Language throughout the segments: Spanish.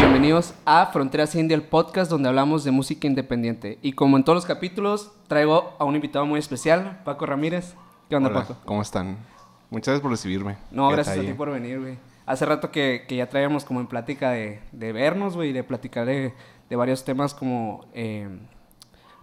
Bienvenidos a Fronteras Indie, el podcast donde hablamos de música independiente. Y como en todos los capítulos, traigo a un invitado muy especial, Paco Ramírez. ¿Qué onda, Hola, Paco? ¿Cómo están? Muchas gracias por recibirme. No, gracias a ti por venir, güey. Hace rato que, que ya traíamos como en plática de, de vernos, güey, y de platicar de, de varios temas como, eh,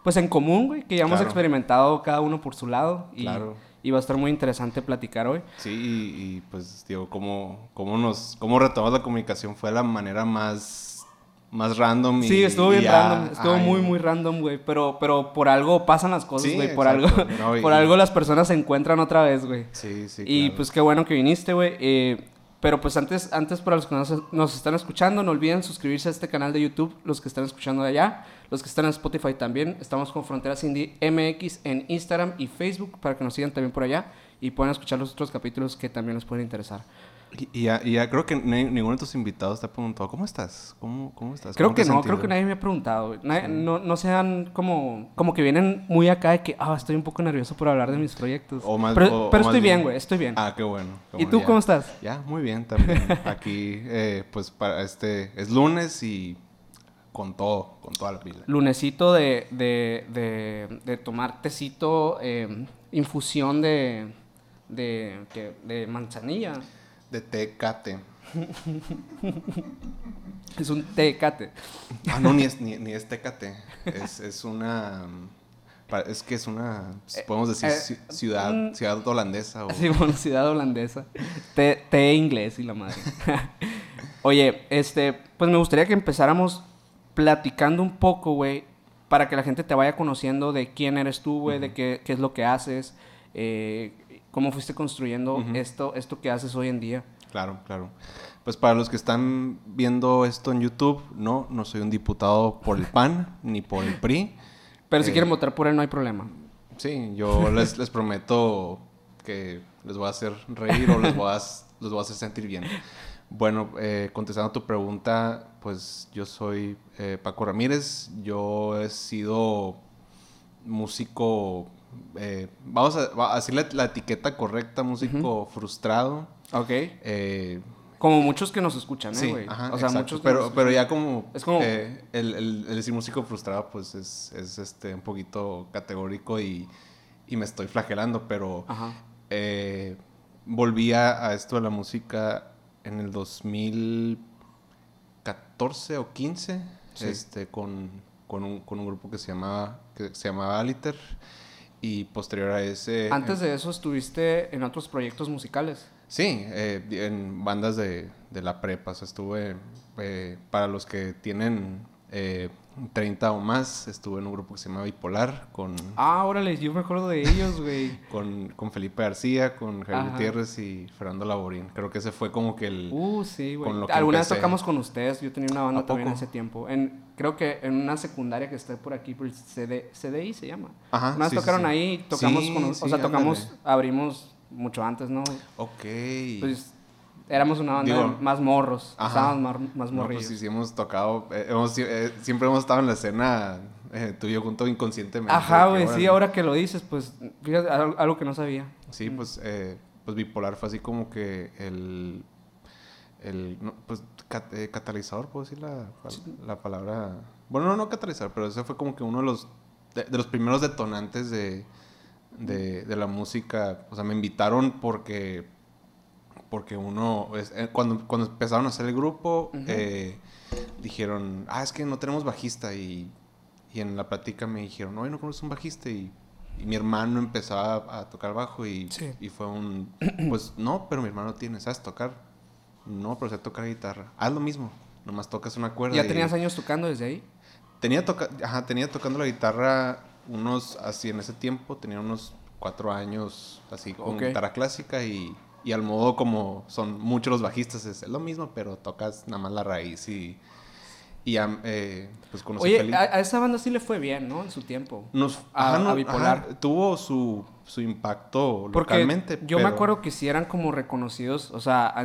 pues en común, güey, que ya hemos Claro. experimentado cada uno por su lado. Y, Claro. y va a estar muy interesante platicar hoy. Sí, y, y, pues, digo, cómo, cómo nos, cómo retomamos la comunicación fue la manera más, más random. y- Sí, estuvo bien random, estuvo ay, muy, muy random, güey. Pero, pero por algo pasan las cosas, Sí, güey. por exacto. algo, No, y- por algo las personas se encuentran otra vez, güey. Sí, sí. y claro. pues qué bueno que viniste, güey. Eh, pero pues antes, antes para los que nos, nos están escuchando, no olviden suscribirse a este canal de YouTube, los que están escuchando de allá, los que están en Spotify también. Estamos con Fronteras Indie MX en Instagram y Facebook para que nos sigan también por allá y puedan escuchar los otros capítulos que también les pueden interesar. Y, ya, y ya creo que ni- ninguno de tus invitados te ha preguntado, ¿cómo estás? ¿Cómo, cómo estás? Creo ¿Cómo que no, sentido?" creo que nadie me ha preguntado. Nadie- no, no sean como, como que vienen muy acá de que, ah, estoy un poco nervioso por hablar de mis proyectos. O más- pero o- o pero más estoy bien, bien- güey, estoy bien. Ah, qué bueno. qué ¿Y bueno, tú ya. cómo estás? Ya, muy bien también. Aquí, eh, pues, para este, es lunes y con todo, con toda la pila. Lunesito de, de, de, de tomar tecito, eh, infusión de, de, de manzanilla. De tecate. Es un tecate. Ah, no, ni es, ni, ni es tecate. Es, es una. pa- Es que es una. Podemos decir eh, ci- ciudad, ciudad holandesa. O, Así, bueno, ciudad holandesa. Té, té inglés y la madre. Oye, este, pues me gustaría que empezáramos platicando un poco, güey, para que la gente te vaya conociendo de quién eres tú, güey, de qué, qué es lo que haces, eh, cómo fuiste construyendo esto, esto que haces hoy en día. Claro, claro. Pues para los que están viendo esto en YouTube, no, no soy un diputado por el PAN ni por el PRI. Pero si Eh, quieren votar por él, no hay problema. Sí, yo les, les prometo que les voy a hacer reír o les voy a, les voy a hacer sentir bien. Bueno, eh, contestando a tu pregunta, pues yo soy eh, Paco Ramírez. Yo he sido músico, eh, vamos a, a decirle la etiqueta correcta, músico frustrado. Ok. Eh, Como muchos que nos escuchan, ¿eh, sí, ajá, o sea, exacto. muchos que nos pero, pero escuchan. ya como, Es como- el, el- el decir músico frustrado, pues es, es este, un poquito categórico y, y me estoy flagelando, pero Ajá. eh, volví a, a esto de la música en el 2014 o 15, Sí. este, con, con, un, con un grupo que se llamaba, que se llamaba Aliter. Y posterior a ese... Antes de eso estuviste en otros proyectos musicales. Sí, eh, en bandas de, de la prepa. O sea, estuve, eh, para los que tienen eh, 30 o más, estuve en un grupo que se llama Bipolar con, Ah, órale, yo me acuerdo de ellos, güey. con, con Felipe García, con Javier. Gutiérrez y Fernando Laborín. Creo que ese fue como que el... Uh, sí, güey. Alguna vez tocamos con ustedes. Yo tenía una banda ¿A también en ese tiempo. En, creo que en una secundaria que está por aquí, por el CD, CDI se llama. Ajá, Una vez sí, tocaron sí. ahí, tocamos Sí, con... O sea, tocamos, ándale. abrimos mucho antes, ¿no? Ok. Pues éramos una banda Digo, más morros. Estábamos más No, morrillos. pues sí, hemos tocado, eh, hemos, eh, siempre hemos estado en la escena, eh, tú y yo junto inconscientemente. Ajá, güey, sí, ahora que lo dices, pues, fíjate, algo, que no sabía. Sí, pues, eh, pues bipolar fue así como que el, el no, pues cat- eh, catalizador, puedo decir la, la palabra. Bueno, no, no catalizador, pero ese fue como que uno de los de, de los primeros detonantes de, de, de la música. O sea, me invitaron porque porque uno es- eh, cuando cuando empezaron a hacer el grupo eh, dijeron, ah, es que no tenemos bajista y, y en la plática me dijeron, no, no conoces un bajista y y mi hermano empezaba a, tocar bajo y, Sí. y fue un... Pues no, pero mi hermano tiene, ¿sabes tocar? No, pero sé tocar guitarra. Haz lo mismo, nomás tocas una cuerda. ¿Ya tenías años tocando desde ahí? Tenía, toca... Ajá, tenía tocando la guitarra unos, así en ese tiempo, tenía unos cuatro años así con guitarra clásica y, y al modo como son muchos los bajistas, es lo mismo, pero tocas nada más la raíz y... Y eh, pues conocí a Oye, a, a esa banda sí le fue bien, ¿no? En su tiempo. Nos, a- ajá, no, a Bipolar. ajá, tuvo su, su impacto Porque localmente. yo me acuerdo que sí eran como reconocidos, o sea,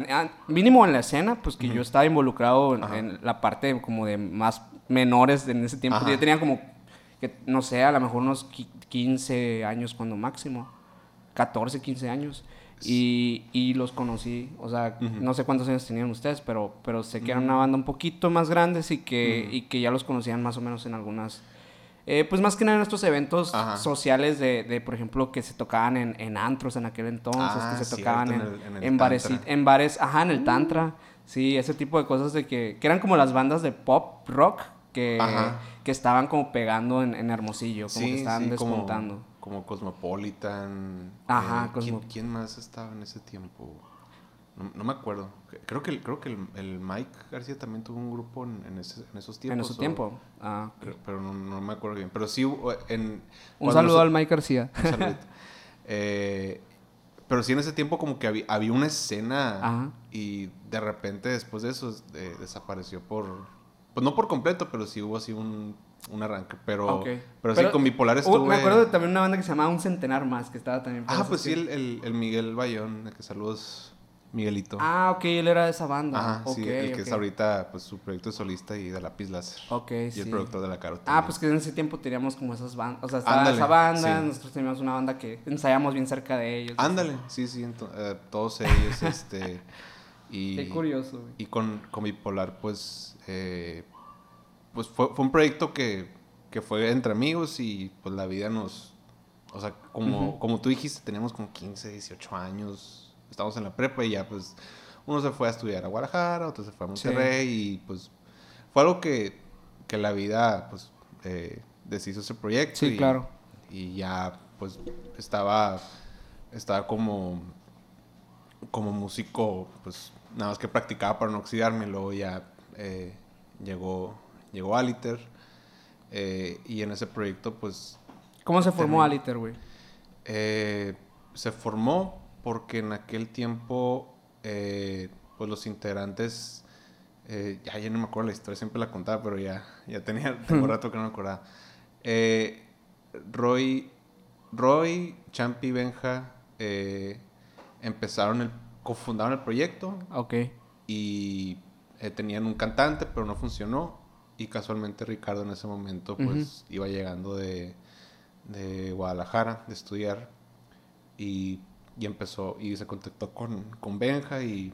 mínimo en la escena, pues que yo estaba involucrado en, la parte como de más menores en ese tiempo. Yo tenía como, que no sé, a lo mejor unos qui- 15 años cuando máximo, 14, 15 años. Y, y los conocí, o sea, no sé cuántos años tenían ustedes, pero, pero sé que era una banda un poquito más grandes y que, y que ya los conocían más o menos en algunas... eh, pues más que nada en estos eventos Ajá. sociales de, de, por ejemplo, que se tocaban en, en antros en aquel entonces, Ah, que se cierto, tocaban en, en el- en el en bares, en bares, ajá, en el Tantra. Sí, ese tipo de cosas de que, que eran como las bandas de pop, rock, que, que estaban como pegando en, en Hermosillo, como que estaban como- despuntando. Como, Cosmopolitan. Ajá, eh, ¿quién, Cosmo- quién más estaba en ese tiempo? No, no me acuerdo. Creo que, creo que el, el Mike García también tuvo un grupo en, en, ese- en esos tiempos. En o- tiempo. Ah, Pero, pero no, no me acuerdo bien. Pero sí, en... un saludo al Mike García. Un saludito. Eh, pero sí en ese tiempo como que había, había una escena Ajá. y de repente después de eso eh, desapareció por... Pues no por completo, pero sí hubo así un, un arranque. Pero, Ok. pero, sí con bipolar uh, estuve... me acuerdo de también una banda que se llamaba Un Centenar Más, que estaba también Ah, pues sí, el, el, el Miguel Bayón, que saludos, Miguelito. Ah, ok, él era de esa banda. Ajá, ok, sí, el que es ahorita, pues su proyecto de solista y de lápiz láser. Ok, y sí. el productor de la Caro Ah, pues que en ese tiempo teníamos como esas bandas. O sea, estaba Ándale, esa banda, sí. nosotros teníamos una banda que ensayamos bien cerca de ellos. Ándale, sí, sí, eh, todos ellos, este... Y, Qué curioso, güey. Y con, con Bipolar, pues, eh, pues fue, fue un proyecto que, que fue entre amigos y pues la vida nos, o sea, como, como tú dijiste, teníamos como 15, 18 años, estábamos en la prepa y ya pues uno se fue a estudiar a Guadalajara, otro se fue a Monterrey y pues fue algo que, que la vida pues eh, deshizo ese proyecto. Sí, y, claro. Y ya pues estaba, estaba como como músico, pues nada más que practicaba para no oxidarme. Luego ya eh, llegó, llegó Aliter. eh, y en ese proyecto, pues ¿Cómo se formó. Aliter, güey? eh, se formó porque en aquel tiempo, eh, pues los integrantes, eh, ya, ya no me acuerdo la historia, siempre la contaba, pero ya, ya tenía, tengo rato que no me acordaba. Eh, Roy, Roy, Champi, Benja, empezaron el, cofundaron el proyecto Ok. y tenían un cantante, pero no funcionó. Y casualmente Ricardo en ese momento pues iba llegando de, de Guadalajara de estudiar y, y empezó y se contactó con, con Benja y,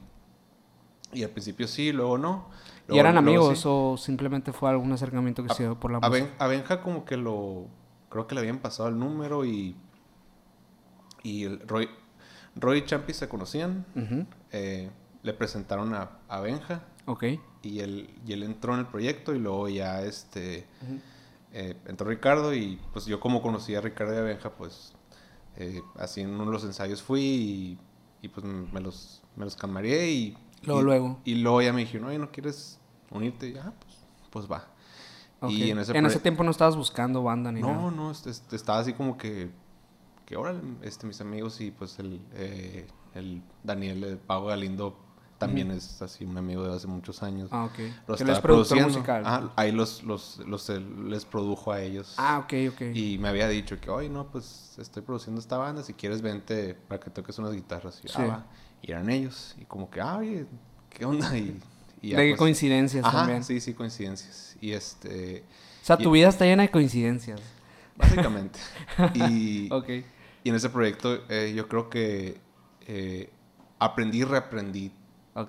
y al principio sí, luego no. ¿Y eran amigos sí. o simplemente fue algún acercamiento que se dio por la A, música? Ben- a Benja como que lo... Creo que le habían pasado el número y... Y el Roy, Roy y Champi se conocían. Eh, le presentaron a, a Benja Ok. y él, y él entró en el proyecto y luego ya este eh, entró Ricardo y pues yo como conocí a Ricardo y a Benja pues eh, así en uno de los ensayos fui y, y, pues me los, me los camaré y Luego, y, luego. y luego ya me dijeron oye no quieres unirte y ya pues, pues va ok. y en ese, en ese tiempo no estabas buscando banda ni no nada. no este, este, estaba así como que que ahora este mis amigos y pues el eh, el Daniel el Pago Galindo también es así un amigo de hace muchos años Ah, ok. lo que estaba produciendo. musical. Ajá, ahí los, los, los, él les produjo a ellos. Ah, ok, ok. Y me había dicho que, oye, no, pues estoy produciendo esta banda, si quieres vente para que toques unas guitarras. Y, Sí. "Ah, va". Y eran ellos. Y como que, ah, oye, ¿qué onda? Y, y ya, de pues, coincidencias Ajá, también. sí, sí, coincidencias. Y este, O sea, y- tu vida está llena de coincidencias. básicamente. y, Ok. y en ese proyecto eh, yo creo que eh, aprendí y reaprendí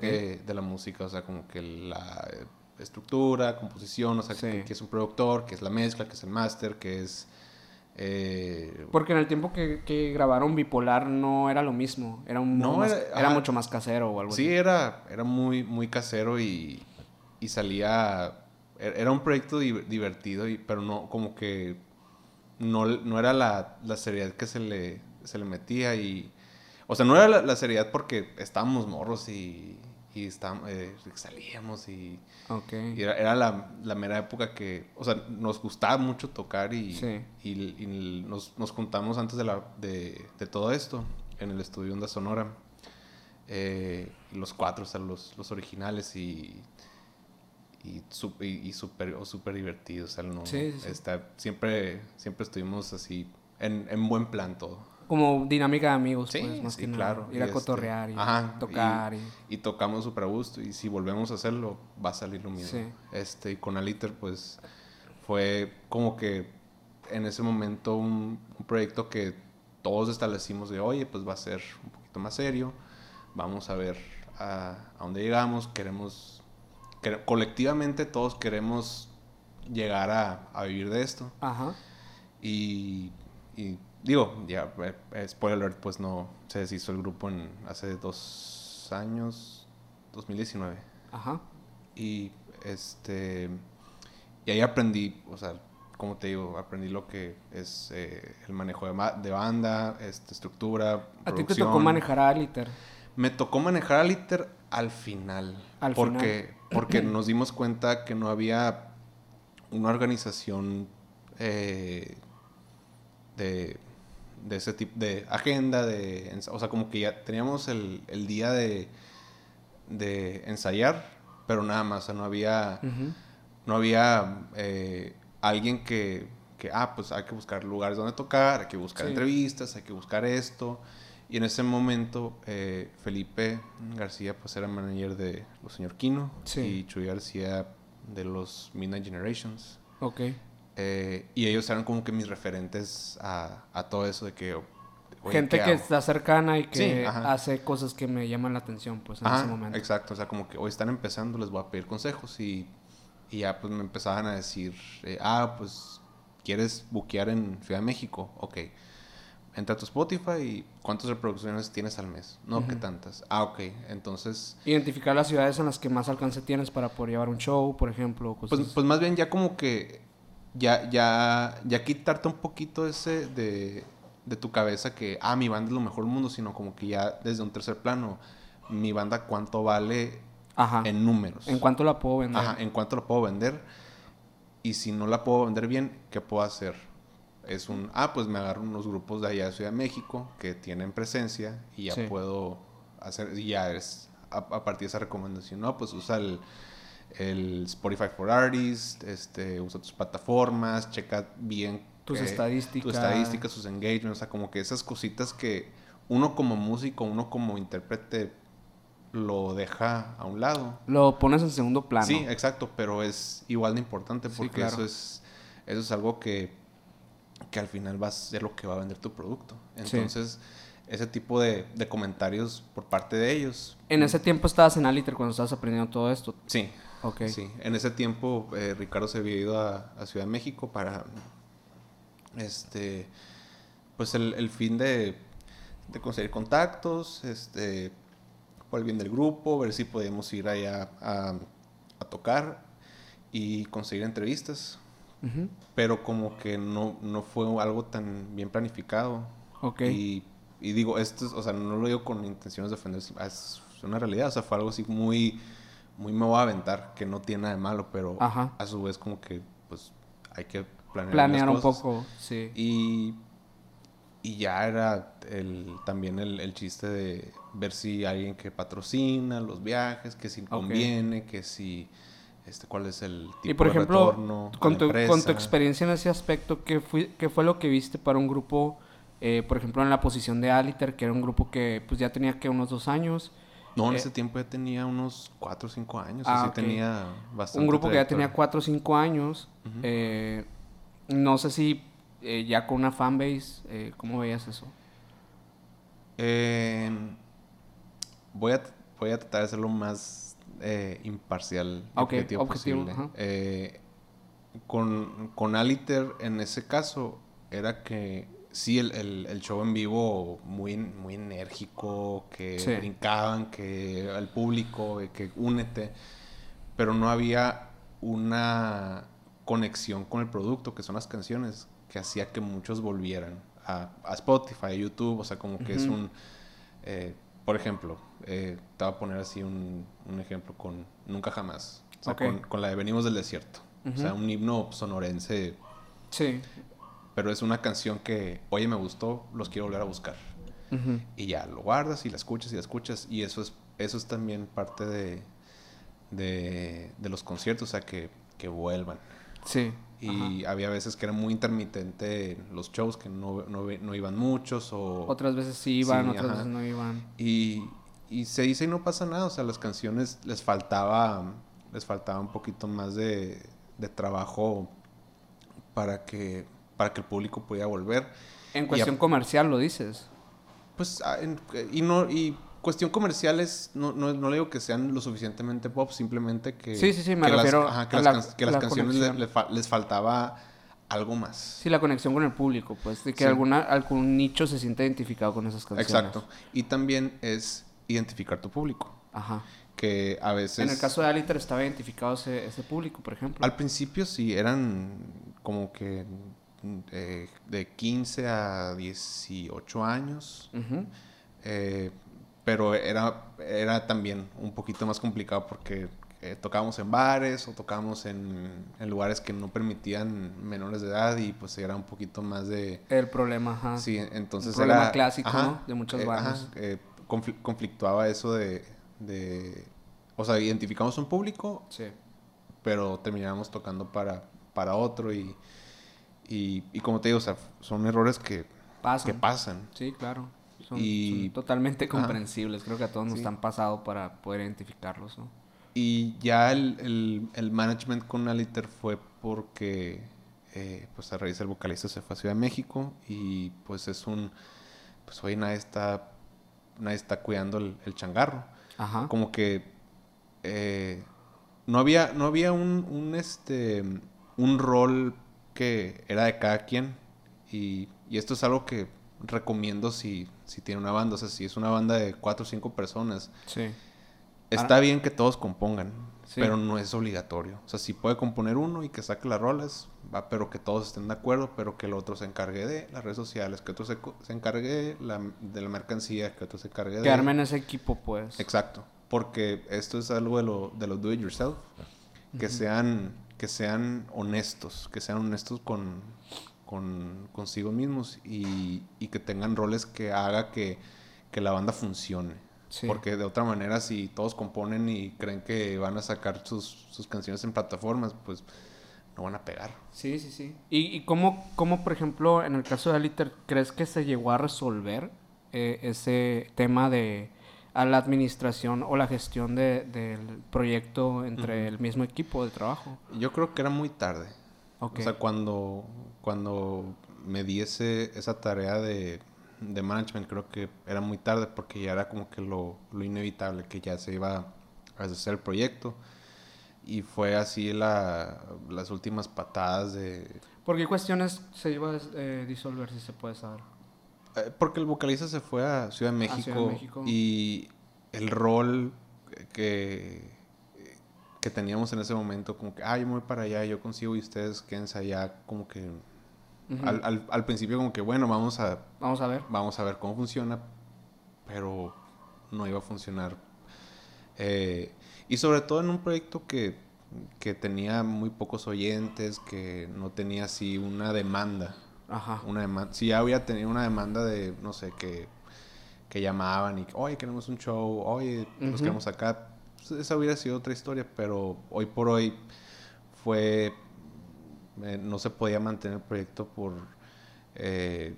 Eh, de la música, o sea, como que la eh, estructura, composición, o sea, Sí. que, que es un productor, que es la mezcla, que es el máster, que es... eh, Porque en el tiempo que, que grabaron Bipolar no era lo mismo. Era, un No, más- era- era mucho más casero o algo sí, así. era, era muy, muy casero y, y salía... er- Era un proyecto di- divertido, y, pero no, como que no, no era la, la seriedad que se le, se le metía y... O sea, no era la, la seriedad porque estábamos morros y, y estábamos, eh, salíamos y... Era, era la, la mera época que, o sea, nos gustaba mucho tocar y, Sí. y, y nos, nos juntamos antes de, la, de, de todo esto en el estudio Onda Sonora. Eh, los cuatro, o sea, los, los originales y, y, su- y, súper o súper divertidos. O sea, no, Sí, sí, sí. está- siempre, siempre estuvimos así en, en buen plan todo. Como dinámica de amigos, Sí, pues, más sí, que nada. claro. Ir Y a este, cotorrear y ajá, tocar. Y, Y tocamos súper a gusto y si volvemos a hacerlo va a salir lo mismo. Sí. Este, y con Aliter pues fue como que en ese momento un, un proyecto que todos establecimos de, oye, pues va a ser un poquito más serio, vamos a ver a, a dónde llegamos, queremos, quere- colectivamente todos queremos llegar a, a vivir de esto. Ajá. Y, y digo, ya, eh, spoiler alert, pues no se deshizo el grupo en hace dos años, 2019. Ajá. Y este. Y ahí aprendí, o sea, como te digo, aprendí lo que es eh, el manejo de, ma- de banda, este, estructura. A ti te tocó manejar a Aliter. Me tocó manejar a Liter al final. Al porque, porque nos dimos cuenta que no había una organización eh, de, de ese tipo de agenda, de, o sea, como que ya teníamos el, el día de, de ensayar, pero nada más, o sea, no había, Ujú. no había eh, alguien que, que, ah, pues hay que buscar lugares donde tocar, hay que buscar Sí. entrevistas, hay que buscar esto. Y en ese momento, eh, Felipe García, pues era manager de los señor Kino Sí. y Chuy García de los Midnight Generations. Ok. Eh, y ellos eran como que mis referentes a, a todo eso de que... oye, Gente ¿qué que está cercana y que Sí, hace cosas que me llaman la atención, pues, en Ajá, ese momento. exacto. O sea, como que hoy están empezando, les voy a pedir consejos. Y, y ya pues me empezaban a decir, eh, ah, pues, ¿quieres buquear en Ciudad de México? Ok. Entra a tu Spotify y ¿cuántas reproducciones tienes al mes? No, que Ujú. tantas. Ah, ok. Entonces, Identificar las ciudades en las que más alcance tienes para poder llevar un show, por ejemplo. Cosas pues, pues más bien ya como que ya, ya, ya quitarte un poquito ese de, de tu cabeza que, ah, mi banda es lo mejor del mundo, sino como que ya desde un tercer plano, mi banda cuánto vale Ajá. en números. ¿En cuánto la puedo vender? Ajá, en cuánto la puedo vender. Y si no la puedo vender bien, ¿qué puedo hacer? Es un, ah, pues me agarro unos grupos de allá de Ciudad de México que tienen presencia y ya Sí. puedo hacer, y ya es a, a partir de esa recomendación, no, pues usa el, el Spotify for Artists, este, usa tus plataformas, checa bien Tus que- estadísticas. tus estadísticas, sus engagements, o sea, como que esas cositas que uno como músico, uno como intérprete lo deja a un lado. Lo pones en segundo plano. Sí, exacto, pero es igual de importante Sí, porque claro. eso es eso es algo que, que al final va a ser lo que va a vender tu producto. Sí. Entonces, ese tipo de, de comentarios por parte de ellos. En ese tiempo estabas en Aliter cuando estabas aprendiendo todo esto. Sí, Sí. En ese tiempo eh, Ricardo se había ido a, a Ciudad de México para este pues el, el fin de, de conseguir contactos, este por el bien del grupo, ver si podíamos ir allá a, a tocar y conseguir entrevistas. Pero como que no, no fue algo tan bien planificado. Ok. Y, y digo, esto es, o sea, no lo digo con intenciones de ofender, es una realidad, o sea, fue algo así muy, muy me voy a aventar, que no tiene nada de malo, pero Ajá. a su vez como que, pues, hay que planear, Planear un poco, sí. Y, y ya era el, también el, el chiste de ver si alguien que patrocina los viajes, que si conviene, que si, este, cuál es el tipo Y por de ejemplo, retorno con tu, con tu experiencia en ese aspecto, ¿qué, fui- qué fue lo que viste para un grupo, eh, por ejemplo, en la posición de Aliter, que era un grupo que pues ya tenía que unos dos años? No, en Eh, ese tiempo ya tenía unos 4 o 5 años. Ah, así ok. tenía bastante. un grupo que ya tenía cuatro o cinco años. Ujú. eh, no sé si eh, ya con una fanbase, eh, ¿cómo veías eso? Eh, voy, a, voy a tratar de ser lo más eh, imparcial y Ok, objetivo, objetivo, posible. ajá. Eh, con, con Aliter, en ese caso, era que sí, el, el- el show en vivo muy, muy enérgico, que Sí. brincaban, que al público, eh, que únete, pero no había una conexión con el producto, que son las canciones, que hacía que muchos volvieran a, a Spotify, a YouTube, o sea, como que es un... eh, por ejemplo, eh, te voy a poner así un, un ejemplo con Nunca Jamás, o sea, con, con la de Venimos del Desierto, o sea, un himno sonorense, Sí. Pero es una canción que, oye, me gustó, los quiero volver a buscar. Y ya, lo guardas y la escuchas y la escuchas. Y eso es, eso es también parte de, de, de los conciertos, o sea, que, que vuelvan. Sí. Y había veces que era muy intermitente los shows, que no, no, no iban muchos o... Otras veces sí iban, Sí, otras ajá. veces no iban. Y, y se dice y no pasa nada, o sea, las canciones les faltaba, les faltaba un poquito más de, de trabajo para que para que el público pudiera volver. En cuestión comercial lo dices. Pues, ah, y no, y cuestión comercial es, no, no, no, le digo que sean lo suficientemente pop, simplemente que... Sí, sí, sí, me refiero las, que, las, que las canciones les faltaba algo más. Sí, la conexión con el público, pues, de que alguna, algún nicho se siente identificado con esas canciones. Exacto. Y también es identificar tu público. Ajá. Que a veces... En el caso de Aliter estaba identificado ese, ese público, por ejemplo. Al principio sí, eran como que eh, de 15 a 18 años. eh, pero era, era también un poquito más complicado porque eh, tocábamos en bares o tocábamos en, en, lugares que no permitían menores de edad y pues era un poquito más de... El problema, ajá. Sí, entonces Un problema clásico, ¿no? De muchas eh, bandas. Eh, conflictuaba eso de, de... O sea, identificamos un público, sí. pero terminábamos tocando para, para otro y, y, y como te digo, o sea, son errores que pasan. Que pasan. Sí, claro. Son, y, totalmente comprensibles. Creo que a todos nos han pasado para poder identificarlos, ¿no? Y ya el, el, management con Aliter fue porque, eh, pues a raíz del vocalista se fue a Ciudad de México y pues es un, pues hoy nadie está, nadie está cuidando el, changarro. Ajá. Como que eh, no había, no había un, un, este, un rol que era de cada quien y, y esto es algo que recomiendo si, si tiene una banda, o sea, si es una banda de cuatro o cinco personas. Sí Está bien que todos compongan, pero no es obligatorio. O sea, si puede componer uno y que saque las rolas, va, pero que todos estén de acuerdo, pero que el otro se encargue de las redes sociales, que otro se, se encargue la, de la mercancía, que otro se encargue de... Que armen ese equipo, pues. Exacto. Porque esto es algo de lo, de lo do it yourself. Que, sean, que sean honestos, que sean honestos con, con consigo mismos y, y que tengan roles que haga que, que la banda funcione. Porque de otra manera, si todos componen y creen que van a sacar sus, sus canciones en plataformas, pues no van a pegar. Sí, sí, sí. ¿Y, y cómo, cómo, por ejemplo, en el caso de Aliter, crees que se llegó a resolver eh, ese tema de a la administración o la gestión de, del proyecto entre el mismo equipo de trabajo? Yo creo que era muy tarde. O sea, cuando, cuando me diese esa tarea de de management creo que era muy tarde porque ya era como que lo, lo inevitable que ya se iba a hacer el proyecto y fue así la, las últimas patadas de... ¿Por qué cuestiones se iba a eh, disolver si se puede saber? Eh, porque el vocalista se fue a Ciudad de México, y el rol que, que teníamos en ese momento, como que, ah, yo me voy para allá, yo consigo y ustedes quédense allá, como que al, al, al, principio como que, bueno, vamos a... Vamos a ver. Vamos a ver cómo funciona, pero no iba a funcionar. Eh, y sobre todo en un proyecto que, que, tenía muy pocos oyentes, que no tenía así una demanda. Ajá. Una demanda. Si ya había tenido una demanda de, no sé, que, que llamaban y, oye, queremos un show, oye, nos queremos acá. Pues, esa hubiera sido otra historia, pero hoy por hoy fue eh, no se podía mantener el proyecto por... Eh,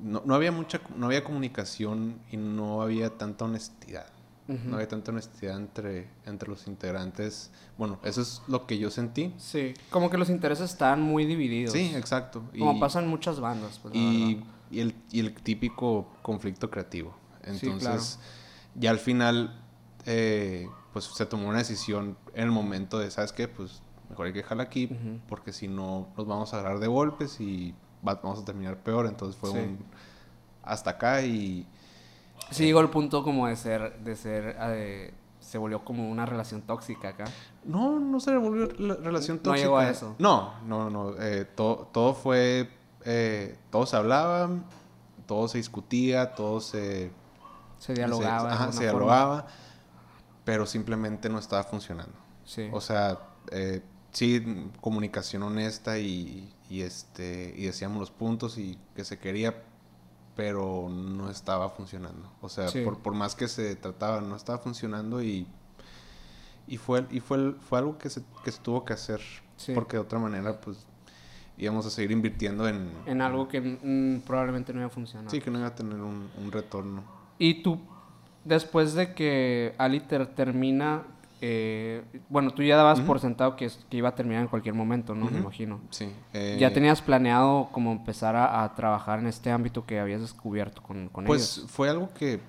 no, no, había mucha, no había comunicación y no había tanta honestidad. No había tanta honestidad entre, entre los integrantes. Bueno, eso es lo que yo sentí. Sí, como que los intereses estaban muy divididos. Sí, exacto. Como pasan muchas bandas. Pues, y, y, el, y el típico conflicto creativo. Entonces, ya al final, eh, pues se tomó una decisión en el momento de, ¿sabes qué? Pues mejor hay que dejarla aquí porque si no nos vamos a agarrar de golpes y vamos a terminar peor. Entonces fue un hasta acá y... Sí, llegó el punto como de ser, de ser, eh, se volvió como una relación tóxica acá. No, no se volvió la relación tóxica. No llegó a eso. No, no, no, eh, todo, todo fue, eh, todo se hablaba, todo se discutía, todo se... Se dialogaba. Se, ajá, se dialogaba, pero simplemente no estaba funcionando. Sí. O sea, eh, sí, comunicación honesta y, y, este, y decíamos los puntos y que se quería, pero no estaba funcionando. O sea, por, por, más que se trataba, no estaba funcionando y, y, fue, y fue, fue algo que se, que se tuvo que hacer. Porque de otra manera, pues íbamos a seguir invirtiendo en... En algo que mm, probablemente no iba a funcionar. Sí, que no iba a tener un, un retorno. Y tú, después de que Aliter termina eh, bueno, tú ya dabas por sentado que, que, iba a terminar en cualquier momento, ¿no? Me imagino. Sí. ¿Ya eh, tenías planeado como empezar a, trabajar en este ámbito que habías descubierto con, con pues, ellos? Pues fue algo que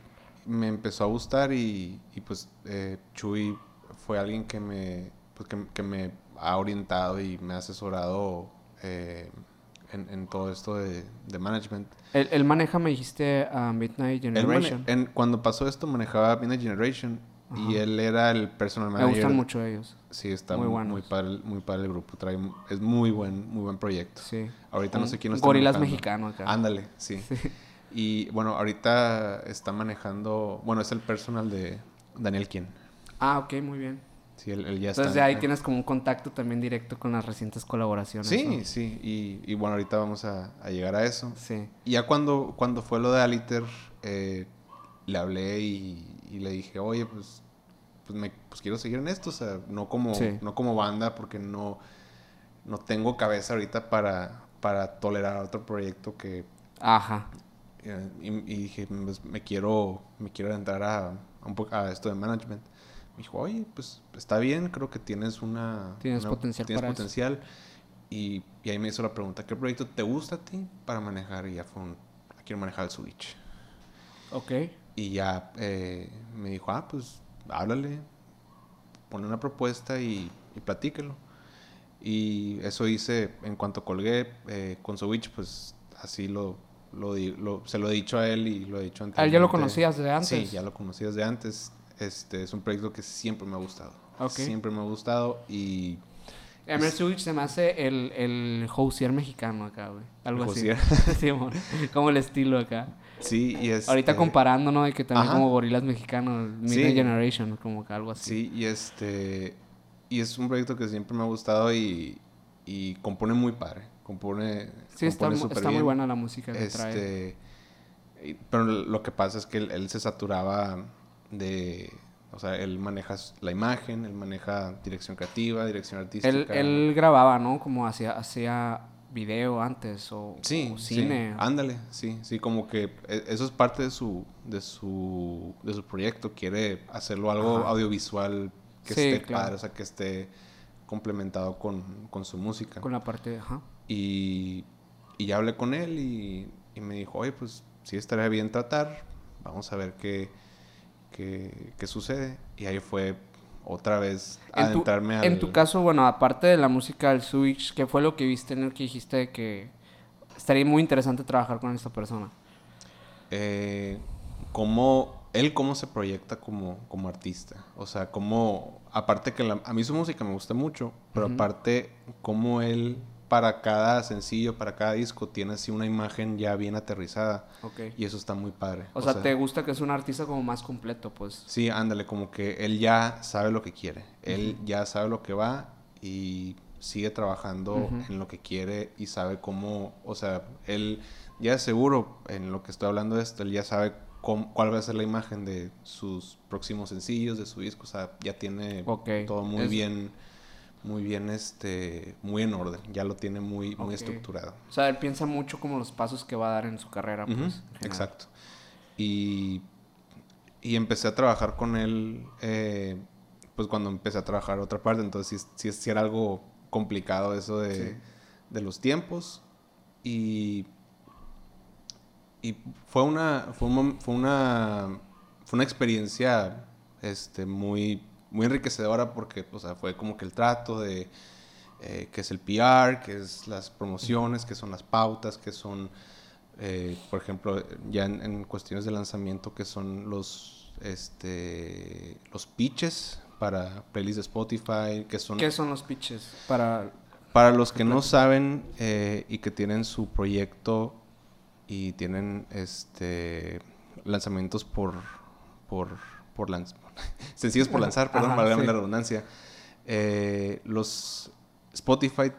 me empezó a gustar y, y pues eh, Chuy fue alguien que me, pues, que, que, me ha orientado y me ha asesorado eh, en, en, todo esto de, de management. Él, maneja, me dijiste, a Midnight Generation. en, cuando pasó esto manejaba Midnight Generation y él era el personal manager. Me gustan mucho ellos. Sí, está muy, muy, muy, padre, muy padre el grupo. Trae, es muy buen, muy buen proyecto. Sí. Ahorita no sé quién lo está Gorilas mexicano acá. Ándale, sí. sí. Y bueno, ahorita está manejando, bueno, es el personal de Daniel Quien. Ah, ok, muy bien. Sí, él, ya está. Entonces ahí tienes como un contacto también directo con las recientes colaboraciones. Sí, sí, y, y, bueno, ahorita vamos a, a, llegar a eso. Sí. Y ya cuando, cuando fue lo de Aliter, eh, le hablé y, y, le dije, oye, pues, pues, me, pues quiero seguir en esto, o sea, no como, no como banda, porque no, no tengo cabeza ahorita para, para tolerar otro proyecto que... Ajá. Y, dije, pues, me quiero, me quiero entrar a, un poco a esto de management. Me dijo, oye, pues está bien, creo que tienes una... Tienes potencial Tienes potencial. Y, y, ahí me hizo la pregunta, ¿qué proyecto te gusta a ti para manejar? Y ya fue un, quiero manejar el Switch. Ok. Y ya eh, me dijo, ah, pues háblale, pone una propuesta y, y platíquelo. Y eso hice en cuanto colgué eh, con Switch, pues así lo lo, se lo he dicho a él y lo he dicho antes. ¿A él ya lo conocías de antes? Sí, ya lo conocías de antes. Este es un proyecto que siempre me ha gustado. Siempre me ha gustado y... Emerson se me hace el, el mexicano acá, güey. Algo así. sí, como el estilo acá. Sí, y es... Ahorita comparando, ¿no? De que también como gorilas mexicanos, Midnight Generation, como que algo así. Sí, y este... Y es un proyecto que siempre me ha gustado y, y compone muy padre compone. Sí, está, muy buena la música que este, Pero lo que pasa es que él, se saturaba de. O sea, él maneja la imagen, él maneja dirección creativa, dirección artística. Él, grababa, ¿no? Como hacía, hacía video antes o, sí, cine. Sí, ándale, sí, sí, como que e, eso es parte de su, de su, de su proyecto. Quiere hacerlo algo audiovisual que esté padre, o sea, que esté complementado con, con, su música. Con la parte, ajá. Y, y ya hablé con él y, me dijo, oye, pues sí estaría bien tratar, vamos a ver qué, qué sucede. Y ahí fue otra vez adentrarme al... En tu caso, bueno, aparte de la música del Switch, ¿qué fue lo que viste en el que dijiste que estaría muy interesante trabajar con esta persona? Eh, cómo, él cómo se proyecta como, como artista. O sea, cómo, aparte que a mí su música me gusta mucho, pero aparte cómo él para cada sencillo, para cada disco, tiene así una imagen ya bien aterrizada. Y eso está muy padre. O, sea, ¿te gusta que es un artista como más completo, pues? Sí, ándale, como que él ya sabe lo que quiere. Él ya sabe lo que va y sigue trabajando en lo que quiere y sabe cómo, o sea, él ya es seguro en lo que estoy hablando de esto, él ya sabe cuál va a ser la imagen de sus próximos sencillos, de su disco, o sea, ya tiene todo muy bien muy bien, este, muy en orden, ya lo tiene muy, muy estructurado. O sea, él piensa mucho como los pasos que va a dar en su carrera, pues. exacto. Y, y empecé a trabajar con él, eh, pues cuando empecé a trabajar otra parte, entonces sí, sí, era algo complicado eso de, de los tiempos. Y, y fue una, fue, fue una, fue una experiencia, este, muy muy enriquecedora porque, o sea, fue como que el trato de eh, qué es el PR, qué es las promociones, qué son las pautas, qué son, eh, por ejemplo, ya en, cuestiones de lanzamiento, qué son los, este, los pitches para playlists de Spotify, qué son... ¿Qué son los pitches para... Para los que no saben eh, y que tienen su proyecto y tienen este lanzamientos por por por sencillos por lanzar, perdón, para la redundancia. Eh, los Spotify,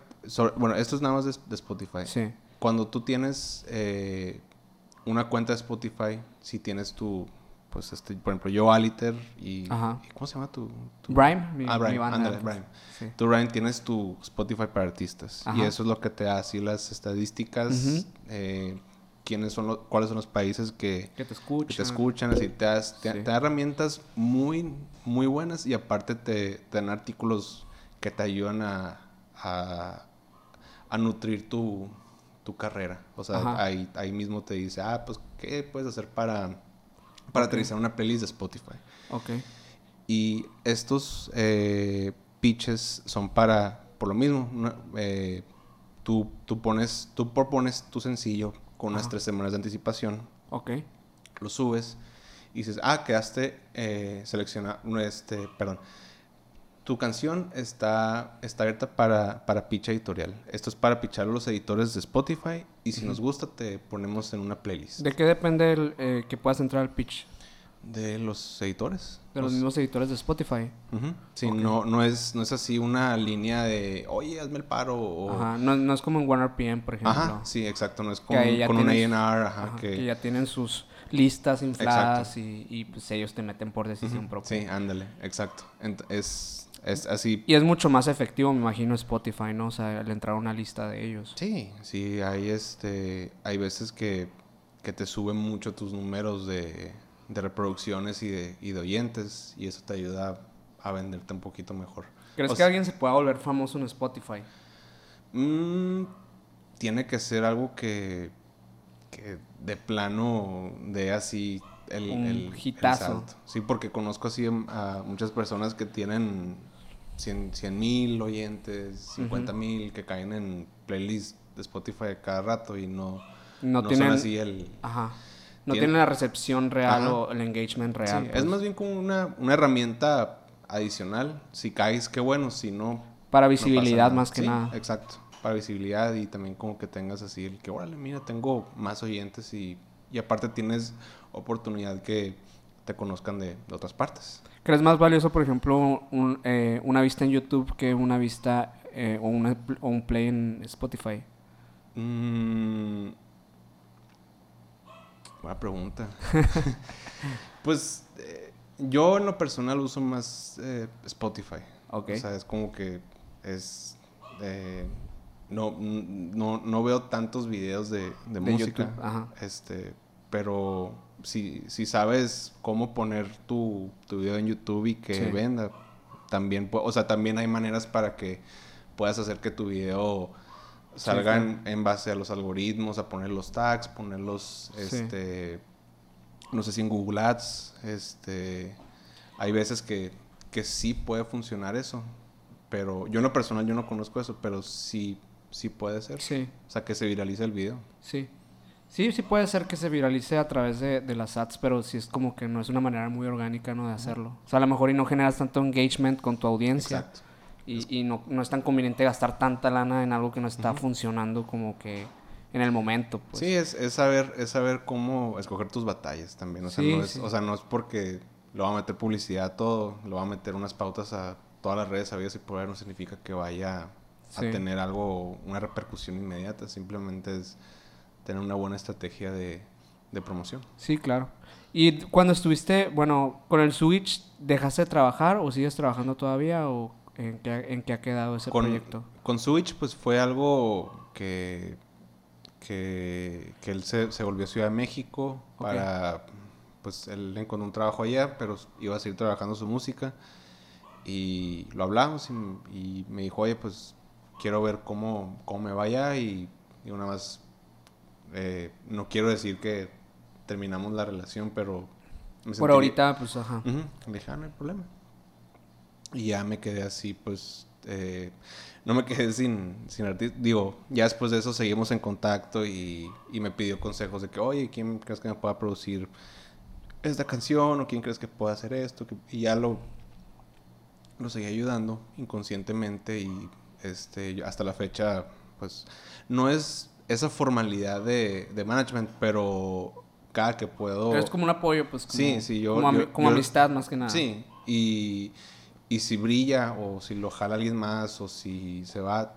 bueno, esto es nada más de, Spotify. Sí. Cuando tú tienes eh, una cuenta de Spotify, si tienes tu, pues, este, por ejemplo, yo Aliter y, ¿cómo se llama tu? tu... Rhyme, ah, Rhyme, ándale, Rhyme. Tú, Rhyme, tienes tu Spotify para artistas. Y eso es lo que te da así las estadísticas, eh, quiénes son los, cuáles son los países que, Que te que escuchan. te escuchan, así te, das- te, Sí. te da herramientas muy, muy buenas y aparte te, te dan artículos que te ayudan a, a, a nutrir tu, tu carrera. O sea, Ajá. ahí, ahí mismo te dice, ah, pues, ¿qué puedes hacer para, para Ok. aterrizar una playlist de Spotify? Ok. Y estos eh, pitches son para, por lo mismo, eh, tú, tú, pones, tú propones tu sencillo con unas Ajá. tres semanas de anticipación, Ok. lo subes y dices, ah, quedaste eh, seleccionado, no, este, perdón, tu canción está, está abierta para, para pitch editorial. Esto es para pitchar a los editores de Spotify y si nos gusta te ponemos en una playlist. ¿De qué depende el, eh, que puedas entrar al pitch? De los editores. De los mismos editores de Spotify. Ujú. Sí, no, no, es, no es así una línea de, oye, hazme el paro. O... Ajá. No, no es como en OneRPM, por ejemplo. Ajá, sí, exacto. No es con, Que con un tienes- ajá, Ajá, que... que ya tienen sus listas infladas y, y, pues ellos te meten por decisión propia. Sí, ándale, exacto. Ent- es, es así. Y es mucho más efectivo, me imagino, Spotify, ¿no? O sea, al entrar a una lista de ellos. Sí, sí, hay, este, hay veces que, que te suben mucho tus números de, de reproducciones y de, y de oyentes y eso te ayuda a venderte un poquito mejor. ¿Crees O que alguien se pueda volver famoso en Spotify? Mm, tiene que ser algo que, que de plano de así el, Un el- el hitazo. salto. Sí, porque conozco así a muchas personas que tienen 100 mil oyentes, 50 mil, que caen en playlists de Spotify cada rato y no, No, no tienen... son así el... Ajá. No Tiene- la recepción real Ajá. o el engagement real. Sí, pues. Es más bien como una, una herramienta adicional. Si caes, qué bueno. Si no, Para visibilidad más que Sí, nada. Exacto. Para visibilidad y también como que tengas así el que, órale, mira, tengo más oyentes y, y aparte tienes oportunidad que te conozcan de, de otras partes. ¿Crees más valioso, por ejemplo, un, eh, una vista en YouTube que una vista eh, o, una, o un play en Spotify? Mm, buena pregunta. pues eh, yo en lo personal uso más eh, Spotify. Ok. O sea, es como que es... eh, no, no, no veo tantos videos de, de De música. YouTube, ajá. Este, pero si, si sabes cómo poner tu, tu video en YouTube y que Sí. venda, también, o sea, también hay maneras para que puedas hacer que tu video salga claro. en, en base a los algoritmos, a poner los tags, ponerlos, Sí. este, no sé si en Google Ads, este, hay veces que, que sí puede funcionar eso, pero yo en lo personal yo no conozco eso, pero sí, sí puede ser. Sí, O sea, que se viralice el video. sí. Sí, sí puede ser que se viralice a través de, de las ads, pero sí es como que no es una manera muy orgánica, ¿no? De hacerlo. O sea, a lo mejor y no generas tanto engagement con tu audiencia. Exacto. Y, y no, no es tan conveniente gastar tanta lana en algo que no está funcionando como que en el momento, pues. Sí, es, es saber, es saber cómo escoger tus batallas también. O sea, Sí, no es, sí. o sea, no es porque lo va a meter publicidad a todo, lo va a meter unas pautas a todas las redes sabidas y por ahí no significa que vaya Sí. a tener algo, una repercusión inmediata. Simplemente es tener una buena estrategia de, de promoción. Sí, claro. Y cuando estuviste, bueno, con el Switch, ¿dejaste de trabajar o sigues trabajando todavía o en qué, en qué ha quedado ese Con, proyecto? con Switch, pues fue algo que, que, que él se, se volvió a Ciudad de México para, pues él encontró un trabajo allá, pero iba a seguir trabajando su música y lo hablamos y, y me dijo, oye, pues quiero ver cómo, cómo me vaya y, y una más, eh, no quiero decir que terminamos la relación, pero... me Por ahorita, pues, ajá. Ujú, Le dije, ah, no hay problema. Y ya me quedé así, pues, eh, no me quedé sin, sin artista. Digo, ya después de eso seguimos en contacto y, y me pidió consejos de que, oye, ¿quién crees que me pueda producir esta canción? ¿O quién crees que pueda hacer esto? Y ya lo, lo seguí ayudando inconscientemente y este, hasta la fecha, pues, no es esa formalidad de, de management, pero cada que puedo... Es como un apoyo, pues. Como, Sí, sí, yo- Como, ami- yo- como yo- amistad más que nada. Sí, y, y si brilla o si lo jala alguien más o si se va,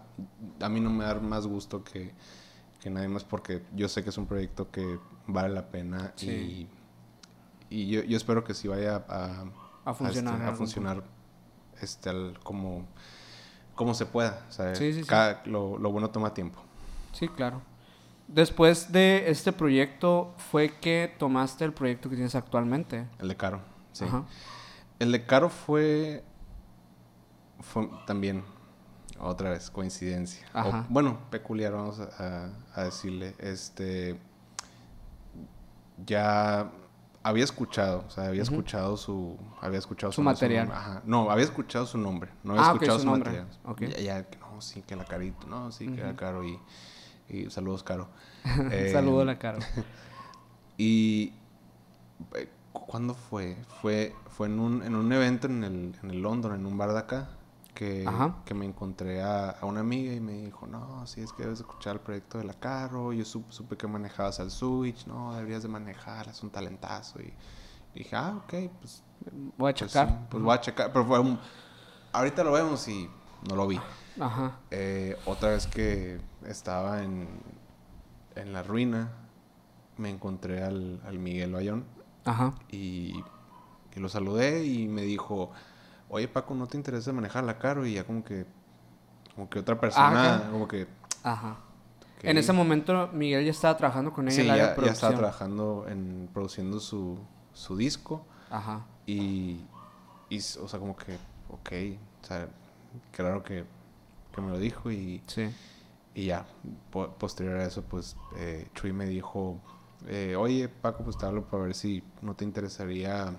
a mí no me da más gusto que, que nadie más porque yo sé que es un proyecto que vale la pena Sí. y, y yo, yo espero que sí vaya a, A funcionar este, a funcionar este, al- como, como se pueda. o sea, Sí, sí, sí. cada- lo, lo bueno toma tiempo. Sí, claro. Después de este proyecto, ¿fue que tomaste el proyecto que tienes actualmente? El de Caro, sí. Ajá. El de Caro fue, fue también, otra vez, coincidencia. O, bueno, peculiar, vamos a, decirle. Este, ya había escuchado, o sea, había escuchado su, había escuchado Su material. ajá. No, había escuchado su nombre, no había Ah, escuchado su su, nombre. material. Ya, no, sí, que la carito, no, sí, que era Ujú. Caro y, y saludos, Caro. Eh, saludo a la cara. y eh, ¿cuándo fue? Fue, fue en, un, en un evento en el, en el London, en un bar de acá, que, que me encontré a, a una amiga y me dijo, no, sí, es que debes escuchar el proyecto de la Caro, yo supe, supe que manejabas al Switch, no, deberías de manejar, es un talentazo. Y dije, ah, ok, pues, Voy a pues, checar. pues voy a checar, pero fue un- ahorita lo vemos y no lo vi. Ajá. Eh, otra vez que estaba en, en la ruina, me encontré al, al Miguel Bayón Ajá. y, y lo saludé y me dijo, oye Paco, ¿no te interesa manejar la caro? Y ya como que, como que otra persona, Ajá. como que... Ajá. En ese momento, Miguel ya estaba trabajando con ella sí, en área ya, de ya estaba trabajando en produciendo su, su disco Ajá. y, y, o sea, como que, ok, o sea, claro que, que me lo dijo y... Sí. Y ya, po- posterior a eso, pues eh, Chuy me dijo, eh, oye Paco, pues te hablo para ver si no te interesaría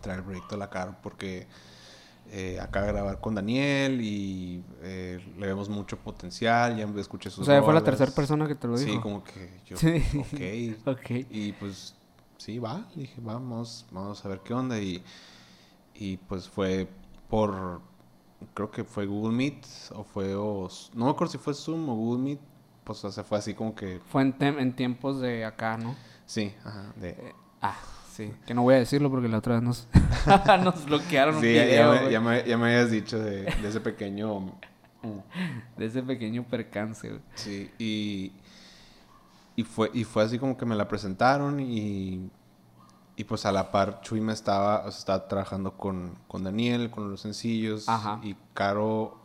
traer el proyecto a la cara, porque eh, acá grabar con Daniel y eh, le vemos mucho potencial, ya escuché sus O sea, fue la rolas". tercera persona que te lo dijo. Sí, como que yo, Sí. ok. Ok. Y pues sí, va, dije, vamos, vamos a ver qué onda. Y, y pues fue por, creo que fue Google Meet o fue, o, no me acuerdo si fue Zoom o Google Meet. Pues o sea, fue así como que, Fue en, en tiempos de acá, ¿no? sí, ajá, de... Eh, ah, sí. Que no voy a decirlo porque la otra vez nos, nos bloquearon un Sí, ya, video, me, güey, ya, me, ya me habías dicho de, de ese pequeño... mm, de ese pequeño percance, güey. Sí, y, y, fue, y fue así como que me la presentaron y, y pues a la par Chuy me estaba, o sea, estaba trabajando con, con Daniel, con los sencillos. Ajá. Y Caro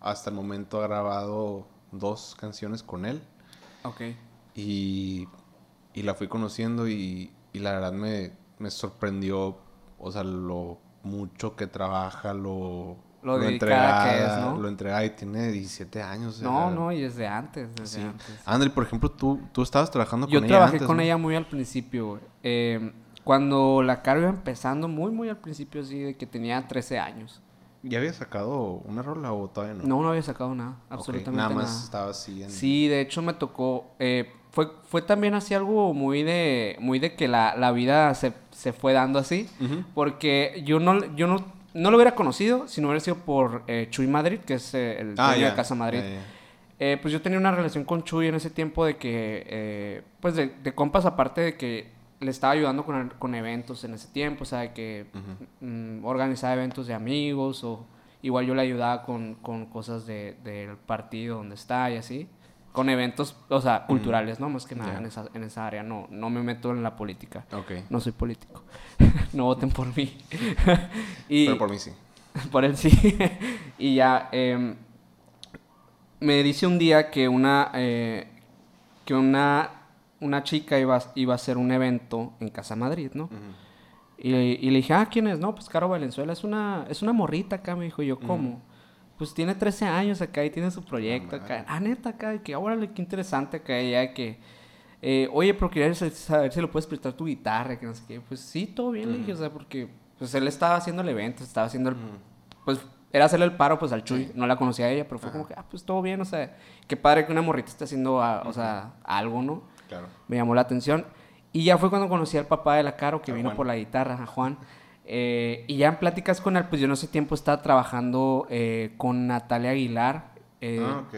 hasta el momento ha grabado dos canciones con él Ok. y, y la fui conociendo y, y la verdad me, me sorprendió, o sea, lo mucho que trabaja, lo... Lo dedicada que es, ¿no? Lo entregada y tiene 17 años. No, no, y desde antes, desde Sí. antes. André, por ejemplo, tú, tú estabas trabajando Yo con ella trabajé antes, con ¿no? ella muy al principio. Eh, cuando la Caro iba empezando, muy, muy al principio, así, de que tenía 13 años. ¿Ya había sacado una rola o todavía no? No, no había sacado nada, absolutamente Nada nada. más estaba así en... Sí, de hecho me tocó. eh, fue, fue también así algo muy de. Muy de que la, la vida se, se fue dando así. Porque yo no, yo no, no lo hubiera conocido si no hubiera sido por eh, Chuy Madrid, que es eh, el Ah, dueño de Casa Madrid. Eh, pues yo tenía una relación con Chuy en ese tiempo de que, eh, pues de, de compas aparte de que le estaba ayudando con, con eventos en ese tiempo, o sea, de que mm, organizaba eventos de amigos o igual yo le ayudaba con, con cosas de- del partido donde está y así. Con eventos, o sea, culturales, ¿no? Más que nada en, esa, en esa área. No, no me meto en la política. No soy político. no voten por mí. y, Pero por mí sí. por él sí. y ya, em, me dice un día que una, eh, que una, una chica iba, a- iba a hacer un evento en Casa Madrid, ¿no? Y, le- y le dije, ah, ¿quién es? No, pues Caro Valenzuela es una, es una morrita acá, me dijo yo, ¿cómo? Pues tiene 13 años acá y tiene su proyecto acá. Ah, neta, acá, que, órale, qué interesante acá, ya que, eh, oye, pero quería sa- saber si lo puedes prestar tu guitarra, que no sé qué. Pues sí, todo bien, le dije, o sea, porque, pues él estaba haciendo el evento, estaba haciendo el, pues era hacerle el paro pues al Chuy, no la conocía a ella, pero fue como que, ah, pues todo bien, o sea, qué padre que una morrita esté haciendo, ah, o sea, algo, ¿no? Claro. Me llamó la atención. Y ya fue cuando conocí al papá de la Caro, que vino Juan. por la guitarra, a Juan. Eh, y ya en pláticas con él, pues yo en ese tiempo estaba trabajando eh, con Natalia Aguilar. eh, ah, ok.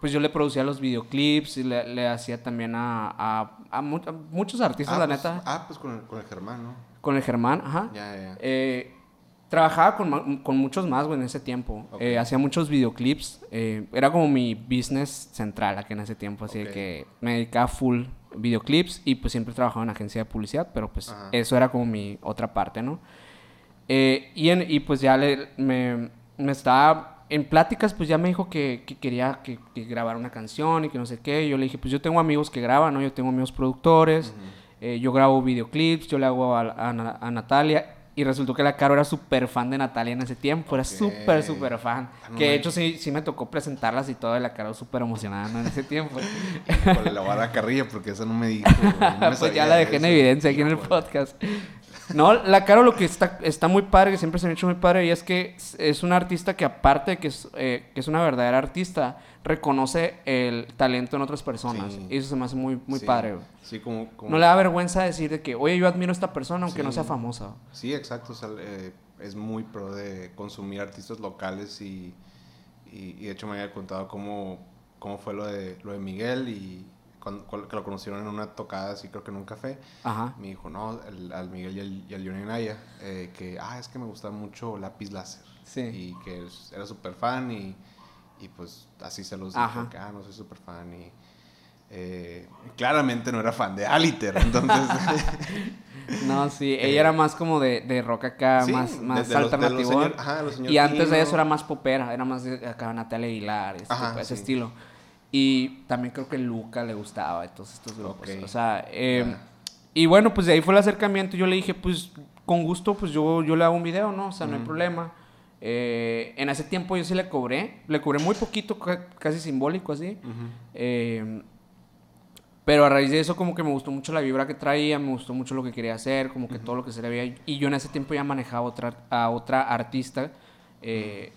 Pues yo le producía los videoclips y le, le hacía también a, a- a mu- a muchos artistas, ah, la pues, neta. Ah, pues con el, con el Germán, ¿no? Con el Germán, ajá. Ya, ya, ya. Trabajaba con, muchos más, güey, en ese tiempo. Hacía muchos videoclips. era como mi business central aquí en ese tiempo. Así de que me dedicaba full videoclips y pues siempre trabajaba en agencia de publicidad, pero pues Ajá. eso era como mi otra parte, ¿no? Eh, y, en- y pues ya le- me, me estaba en pláticas, pues ya me dijo que, que quería que, que grabara una canción y que no sé qué. Yo le dije, pues yo tengo amigos que graban, ¿no? Yo tengo amigos productores, eh, yo grabo videoclips, yo le hago a, a Na- a Natalia. Y resultó que la Caro era súper fan de Natalia en ese tiempo, era Ok. súper, súper fan. Ah, no que de hecho sí, sí me tocó presentarlas y todo, y la Caro súper emocionada ¿no? en ese tiempo. Híjole, le voy a dar carrilla porque eso no me dijo. no me pues ya la dejé en eso. evidencia aquí en el podcast. No, la Caro lo que está, está muy padre, que siempre se me ha hecho muy padre, y es que es- es una artista que aparte de que es, eh, que es una verdadera artista, reconoce el talento en otras personas. Sí. Y eso se me hace muy, muy Sí, padre. güey. Sí, como, como- No le da vergüenza decir de que, oye, yo admiro a esta persona aunque no sea famosa. Sí, exacto. o sea, eh, es muy pro de consumir artistas locales y, y, y de hecho me había contado cómo, cómo fue lo de, lo de Miguel y que lo conocieron en una tocada así creo que en un café. Ajá. Me dijo, no, el- al Miguel y al, y al Johnny Naya, eh, que, ah, es que me gusta mucho Lápiz Láser. Sí. Y que era súper fan y, y pues así se los dijo, Ajá. que, ah, no soy súper fan y... eh, claramente no era fan de Aliter, entonces... No, sí, ella era más como de, de rock acá, Sí, más, de- más de los- de los alternativo. ajá, los y antes de eso era más popera, era más de acá Natalia Aguilar, ese, Ajá, tipo- ese sí. estilo. Y también creo que Luca le gustaba y todos estos grupos. O sea, eh, y bueno, pues de ahí fue el acercamiento. Yo le dije, pues con gusto, pues yo, yo le hago un video, ¿no? O sea, no hay problema. Eh, en ese tiempo yo sí le cobré, le cobré muy poquito, ca- casi simbólico así. Eh, pero a raíz de eso como que me gustó mucho la vibra que traía, me gustó mucho lo que quería hacer, como que todo lo que se le veía. Y yo en ese tiempo ya manejaba otra, a otra artista eh,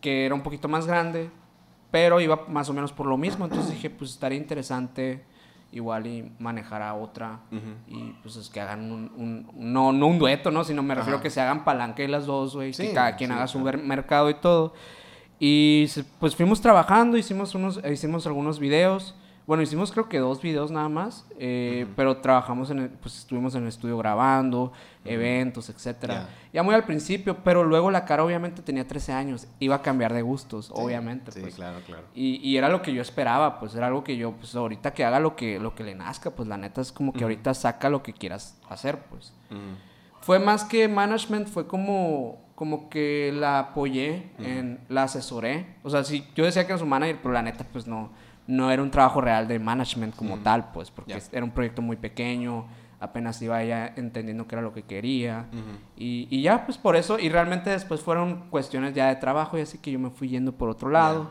que era un poquito más grande, pero iba más o menos por lo mismo. Entonces dije, pues estaría interesante igual y manejar a otra. Y pues es que hagan un, un- no, no un dueto, ¿no? Sino me refiero Ajá. que se hagan palanca y las dos, güey. Sí, que cada quien sí, haga su claro. mercado y todo. Y pues fuimos trabajando, hicimos unos, hicimos algunos videos. Bueno, hicimos creo que dos videos nada más, eh, pero trabajamos en el, pues estuvimos en el estudio grabando, eventos, etcétera. Ya. Ya muy al principio, pero luego la cara obviamente tenía 13 años, iba a cambiar de gustos, Sí, obviamente. Sí, pues. claro, claro. Y, y era lo que yo esperaba, pues era algo que yo, pues ahorita que haga lo que, lo que le nazca, pues la neta es como que ahorita saca lo que quieras hacer, pues. Fue más que management, fue como, como que la apoyé, la asesoré. O sea, sí, yo decía que era su manager, pero la neta, pues no, no era un trabajo real de management como tal, pues, porque era un proyecto muy pequeño, apenas iba ya entendiendo qué era lo que quería. Y, y ya, pues por eso, y realmente después fueron cuestiones ya de trabajo y así que yo me fui yendo por otro lado.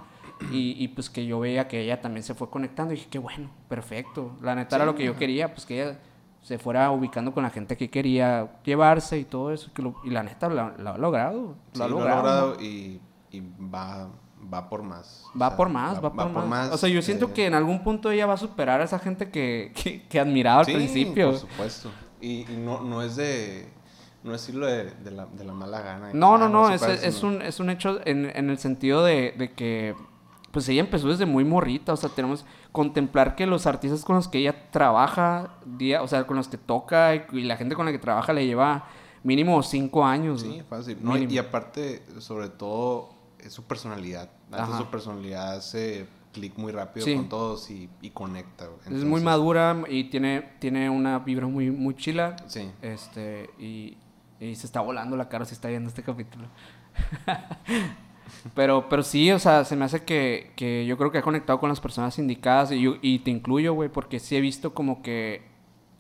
Y, y, pues que yo veía que ella también se fue conectando y dije, qué bueno, perfecto. La neta era lo que yo quería, pues que ella se fuera ubicando con la gente que quería llevarse y todo eso. Que lo- y la neta lo, lo ha logrado. Sí, Lo ha logrado. ¿no? y, y va, va por más. O Va sea, por más, va, por, más. O sea, yo siento eh, que en algún punto ella va a superar a esa gente que, que, que admiraba al sí, principio. por supuesto. Y, y no, no es de... No es decirlo de, de la, de la mala gana. No, no, no, es, es sino- un, es un hecho en, en el sentido de, de que, pues ella empezó desde muy morrita, o sea, tenemos contemplar que los artistas con los que ella trabaja, día, o sea, con los que toca y, y la gente con la que trabaja le lleva mínimo cinco años. Sí, fácil. No, y aparte, sobre todo, es su personalidad. Hace Ajá. su personalidad hace clic muy rápido Sí. con todos y, y conecta. es muy madura y tiene, tiene una vibra muy, muy chila. Sí. Este, y, y se está volando la cara si está viendo este capítulo. pero, pero sí, o sea, se me hace que, que yo creo que ha conectado con las personas indicadas y, yo- y te incluyo, güey, porque sí he visto como que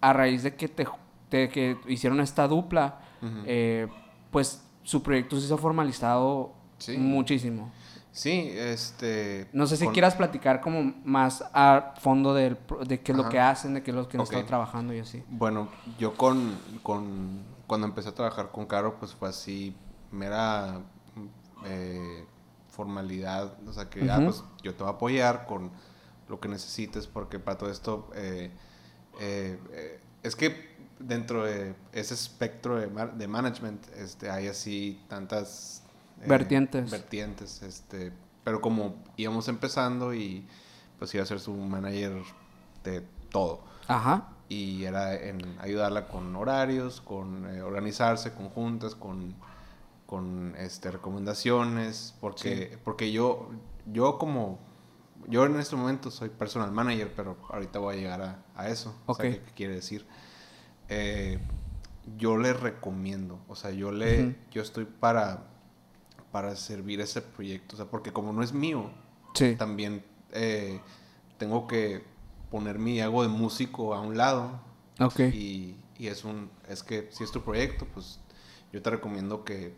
a raíz de que te, de que hicieron esta dupla, eh, pues su proyecto se hizo formalizado Sí. muchísimo. Sí, este... No sé si con- quieras platicar como más a fondo del, de qué es lo que hacen, de qué es lo que han estado trabajando y así. Bueno, yo con, con... Cuando empecé a trabajar con Caro, pues fue así, mera eh, formalidad. O sea, que, ah, pues yo te voy a apoyar con lo que necesites, porque para todo esto... eh, eh, eh, es que dentro de ese espectro de, de management este, hay así tantas... eh, Vertientes. Vertientes, este... Pero como íbamos empezando y pues iba a ser su manager de todo Ajá. y era en ayudarla con horarios, con eh, organizarse, con juntas, con, con este, recomendaciones, porque, porque yo, yo como, yo en este momento soy personal manager, pero ahorita voy a llegar a, a eso. O sea. ¿qué, qué quiere decir? Eh, yo le recomiendo, o sea, yo le, yo estoy para, para servir ese proyecto. O sea, porque como no es mío, Sí. también eh, tengo que poner mi ego de músico a un lado. Ok. Y, y es un, es que si es tu proyecto, pues yo te recomiendo que,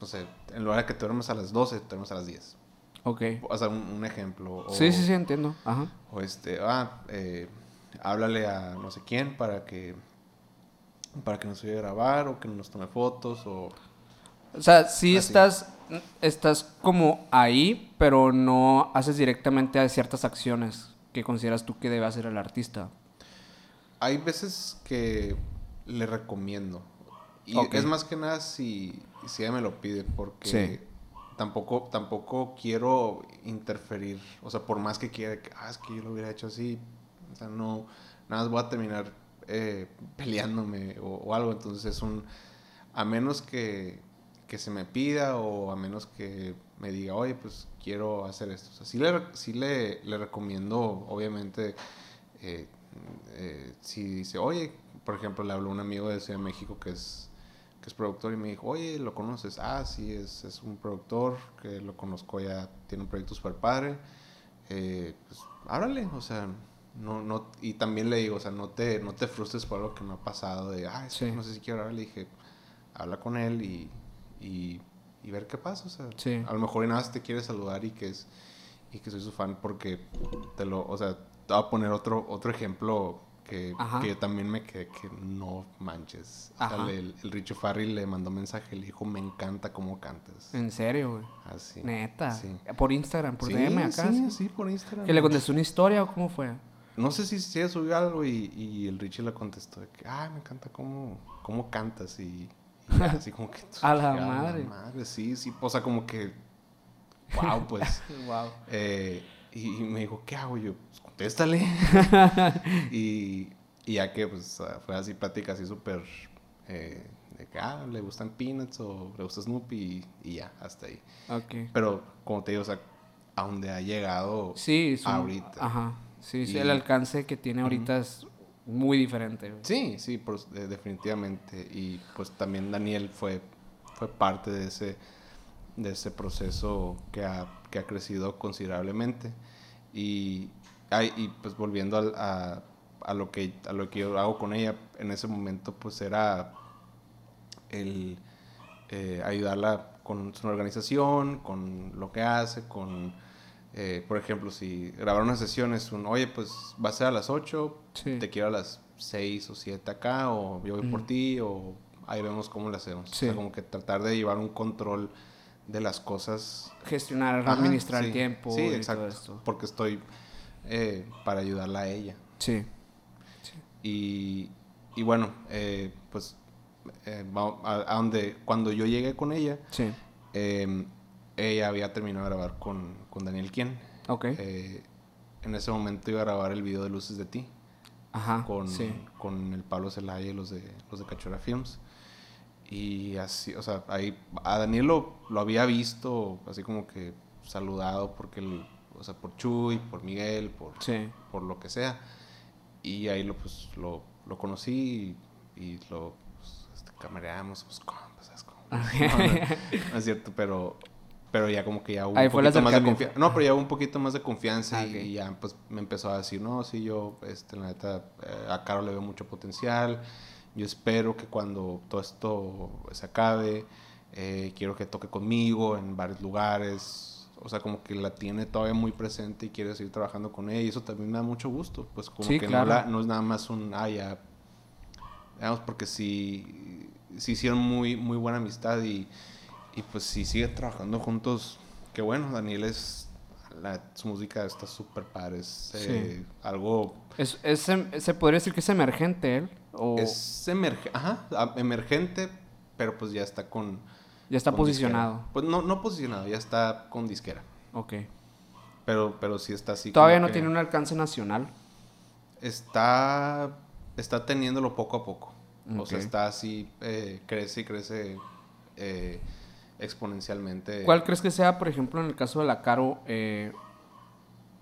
no sé, en lugar de que te duermas a las 12, te duermas a las 10. Ok. O sea, un, un ejemplo. O, Sí, sí, sí, entiendo. Ajá. O este, ah, eh, háblale a no sé quién para que, para que nos ayude a grabar o que nos tome fotos o... O sea, sí Así. estás, estás como ahí, pero no haces directamente a ciertas acciones que consideras tú que debe hacer el artista. Hay veces que le recomiendo. Y Ok. es más que nada si, si ella me lo pide, porque Sí. tampoco, tampoco quiero interferir. O sea, por más que quiera, que, ah, es que yo lo hubiera hecho así. O sea, no, nada más voy a terminar eh, peleándome o, o algo. Entonces es un, a menos que, que se me pida o a menos que me diga, oye, pues quiero hacer esto. O sea, sí le, sí le, le recomiendo, obviamente, eh, eh, si dice, oye, por ejemplo, le habló un amigo de Ciudad de México que es, que es productor y me dijo, oye, ¿lo conoces? Ah, sí, es, es un productor que lo conozco ya, tiene un proyecto super padre. Eh, pues háblale, o sea, no, no, y también le digo, o sea, no te, no te frustres por algo que me ha pasado de, ah, Sí. no sé si quiero hablar. Le dije, habla con él y, y, y ver qué pasa, o sea, Sí. a lo mejor nada más te quiere saludar y que es, y que soy su fan porque te lo, o sea, te voy a poner otro, otro ejemplo que, que yo también me quedé que no manches. O sea, el, el Richie Farrell le mandó mensaje, le dijo, me encanta cómo cantas. En serio, güey. Así. Neta. Sí. Por Instagram, por sí, DM acá. Sí, sí. por Instagram. ¿Que le contestó una historia o cómo fue? No sé si, si subió algo y, y el Richie le contestó de que, ay, me encanta cómo, cómo cantas y, así como que... A la ya, madre. madre, sí, sí, o sea, como que, wow, pues... wow. Eh, y, y me dijo, ¿qué hago yo? Pues contéstale. y, y ya que pues ah, fue así plática así súper eh, de que ah, le gustan Peanuts o le gusta Snoopy y, y ya, hasta ahí. Ok. Pero como te digo, o sea, a donde ha llegado Sí, un- ahorita. Ajá. Sí, sí, el alcance que tiene ahorita es muy diferente. Sí, sí, por- definitivamente. Y pues también Daniel fue, fue parte de ese, de ese proceso que ha, que ha crecido considerablemente. Y, ay, y pues volviendo al- a, a lo que, a lo que yo hago con ella, en ese momento pues era el eh, ayudarla con su organización, con lo que hace, con, eh, por ejemplo, si grabar una sesión es un, oye, pues va a ser a las 8, Sí. te quiero a las 6 o 7 acá, o yo voy por Ujú. ti, o ahí vemos cómo lo hacemos. Sí. O sea, como que tratar de llevar un control de las cosas. Gestionar, Ajá, administrar sí. el tiempo Sí, y exacto. todo esto. Porque estoy eh, para ayudarla a ella. Sí. Y, y bueno, eh, pues eh, a, a donde, cuando yo llegué con ella, Sí. Ella había terminado de grabar con, con Daniel Quien. Ok. Eh, en ese momento iba a grabar el video de Luces de Ti Ajá. con, Sí. con el Pablo Zelaya y los de, los de Cachora Films. Y así, o sea, ahí a Daniel lo, lo había visto, así como que saludado, porque, el, o sea, por Chuy, por Miguel, por, Sí. por lo que sea. Y ahí lo, pues, lo, lo conocí y, y lo pues, este, camareamos, pues, compas, ¿sabes cómo? No, no, no es cierto, pero, pero ya como que ya hubo Ahí un poquito más de confianza. No, pero ya hubo un poquito más de confianza Ah, y, ya pues me empezó a decir, no, sí, yo, este, la neta, eh, a Caro le veo mucho potencial. Yo espero que cuando todo esto se acabe, eh, quiero que toque conmigo en varios lugares. O sea, como que la tiene todavía muy presente y quiere seguir trabajando con ella. Y eso también me da mucho gusto. Pues como Sí, que claro. no, la- no es nada más un, ah, ya. Digamos, porque sí, sí hicieron muy, muy buena amistad y, y pues si sigue trabajando juntos, qué bueno. Daniel es, la, su música está súper padre. Es eh, algo Es, es em- se podría decir que es emergente él. O es emerge- ajá, emergente, pero pues ya está con... ya está con posicionado. disquera. Pues no, no posicionado, ya está con disquera. Ok. Pero, pero sí está así. Todavía no que tiene un alcance nacional. Está, está teniéndolo poco a poco. O sea, está así, eh, crece y crece eh, exponencialmente. ¿Cuál crees que sea, por ejemplo, en el caso de la Caro, eh,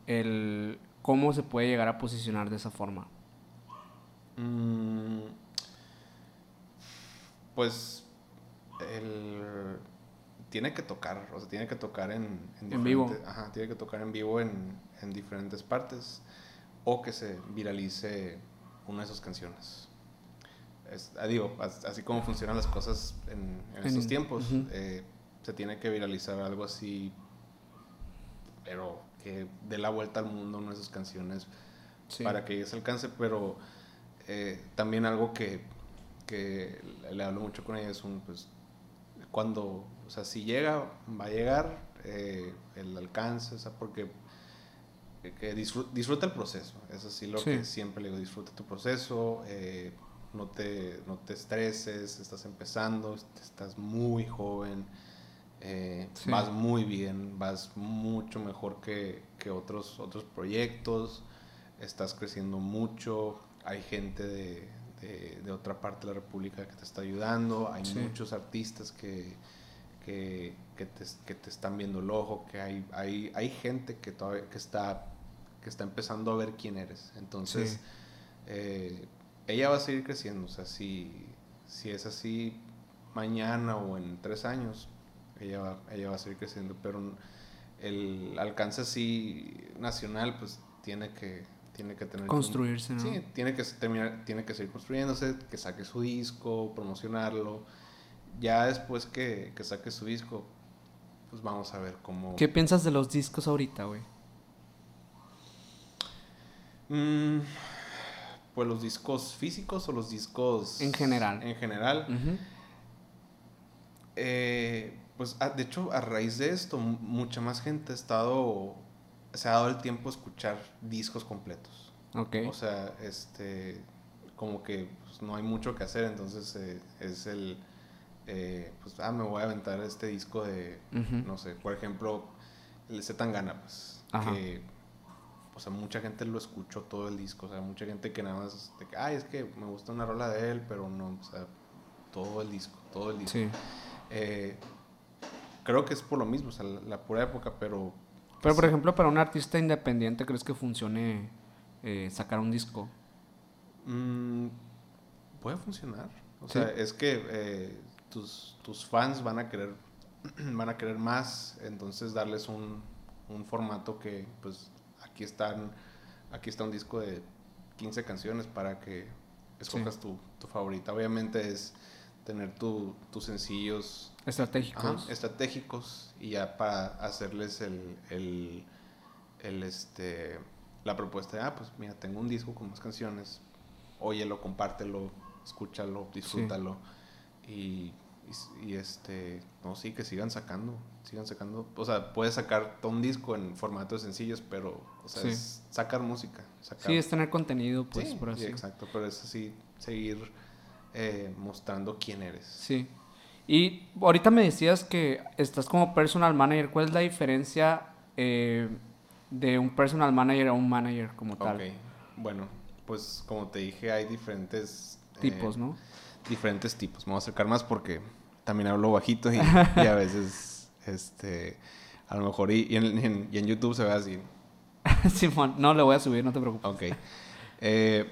el cómo se puede llegar a posicionar de esa forma? Mm, pues el tiene que tocar, o sea, tiene que tocar en, En vivo. diferente- Ajá, tiene que tocar en vivo en, en diferentes partes o que se viralice una de sus canciones. Es, ah, digo, as- así como funcionan las cosas en, estos tiempos, eh, se tiene que viralizar algo así, pero que dé la vuelta al mundo sus canciones Sí. para que ese alcance, pero eh, también algo que, que le hablo mucho con ella es un, pues, cuando, o sea, si llega, va a llegar eh, el alcance, o sea, porque que- que disfru- disfruta el proceso, eso sí lo Sí. que siempre le digo, disfruta tu proceso, eh, no, te, no te estreses, estás empezando, estás muy joven, eh, Sí. vas muy bien, vas mucho mejor que, que otros, otros proyectos, estás creciendo mucho, hay gente de, de- de otra parte de la República que te está ayudando, hay Sí. muchos artistas que, que, que te, que te están viendo el ojo, que hay, hay, hay gente que todavía que está, que está empezando a ver quién eres. Entonces, Sí. eh, ella va a seguir creciendo. O sea, si, si es así mañana o en tres años, ella va, ella va a seguir creciendo. Pero el alcance así nacional, pues tiene que, tiene que tener... Construirse, ¿no? Sí, tiene que terminar, tiene que seguir construyéndose, que saque su disco, promocionarlo. Ya después que, que saque su disco, pues vamos a ver cómo... ¿Qué piensas de los discos ahorita, güey? Mm, pues los discos físicos o los discos... En general. En general. Eh, pues ah, de hecho, a raíz de esto, mu- mucha más gente ha estado... Se ha dado el tiempo a escuchar discos completos. Ok. O sea, este, como que pues, no hay mucho que hacer, entonces eh, es el, eh, pues, ah, me voy a aventar este disco de, no sé, por ejemplo, el Z Tangana, pues, Ajá. que, o sea, mucha gente lo escuchó todo el disco, o sea, mucha gente que nada más, de ay, es que me gusta una rola de él, pero no, o sea, todo el disco, todo el disco. Sí. Eh, creo que es por lo mismo, o sea, la, la pura época, pero... Pero, por sí. ejemplo, para un artista independiente, ¿crees que funcione eh, sacar un disco? Mm, puede funcionar. O Sí. sea, es que eh, tus, tus fans van a querer van a querer más, entonces darles un, un formato que pues aquí están aquí está un disco de 15 canciones para que escojas tu, tu favorita. Obviamente es tener tu, tus sencillos Estratégicos. Ajá, estratégicos y ya para hacerles el, el, el, este, la propuesta de, ah, pues mira, tengo un disco con más canciones, óyelo, compártelo, escúchalo, disfrútalo y, y, y, este, no, sí, que sigan sacando, sigan sacando, o sea, puedes sacar todo un disco en formato de sencillos, pero, o sea, Sí. es sacar música, sacar, Sí, es tener contenido, pues, Sí, por sí, exacto, pero es así, seguir eh, mostrando quién eres. Sí. Y ahorita me decías que estás como personal manager. ¿Cuál es la diferencia eh, de un personal manager a un manager como tal? Ok, bueno, pues como te dije, hay diferentes eh, Tipos, ¿no? Diferentes tipos. Me voy a acercar más porque también hablo bajito y, y a veces, este, a lo mejor, y, y en, en- y en YouTube se ve así. Simón, no le voy a subir, no te preocupes. Ok. Eh,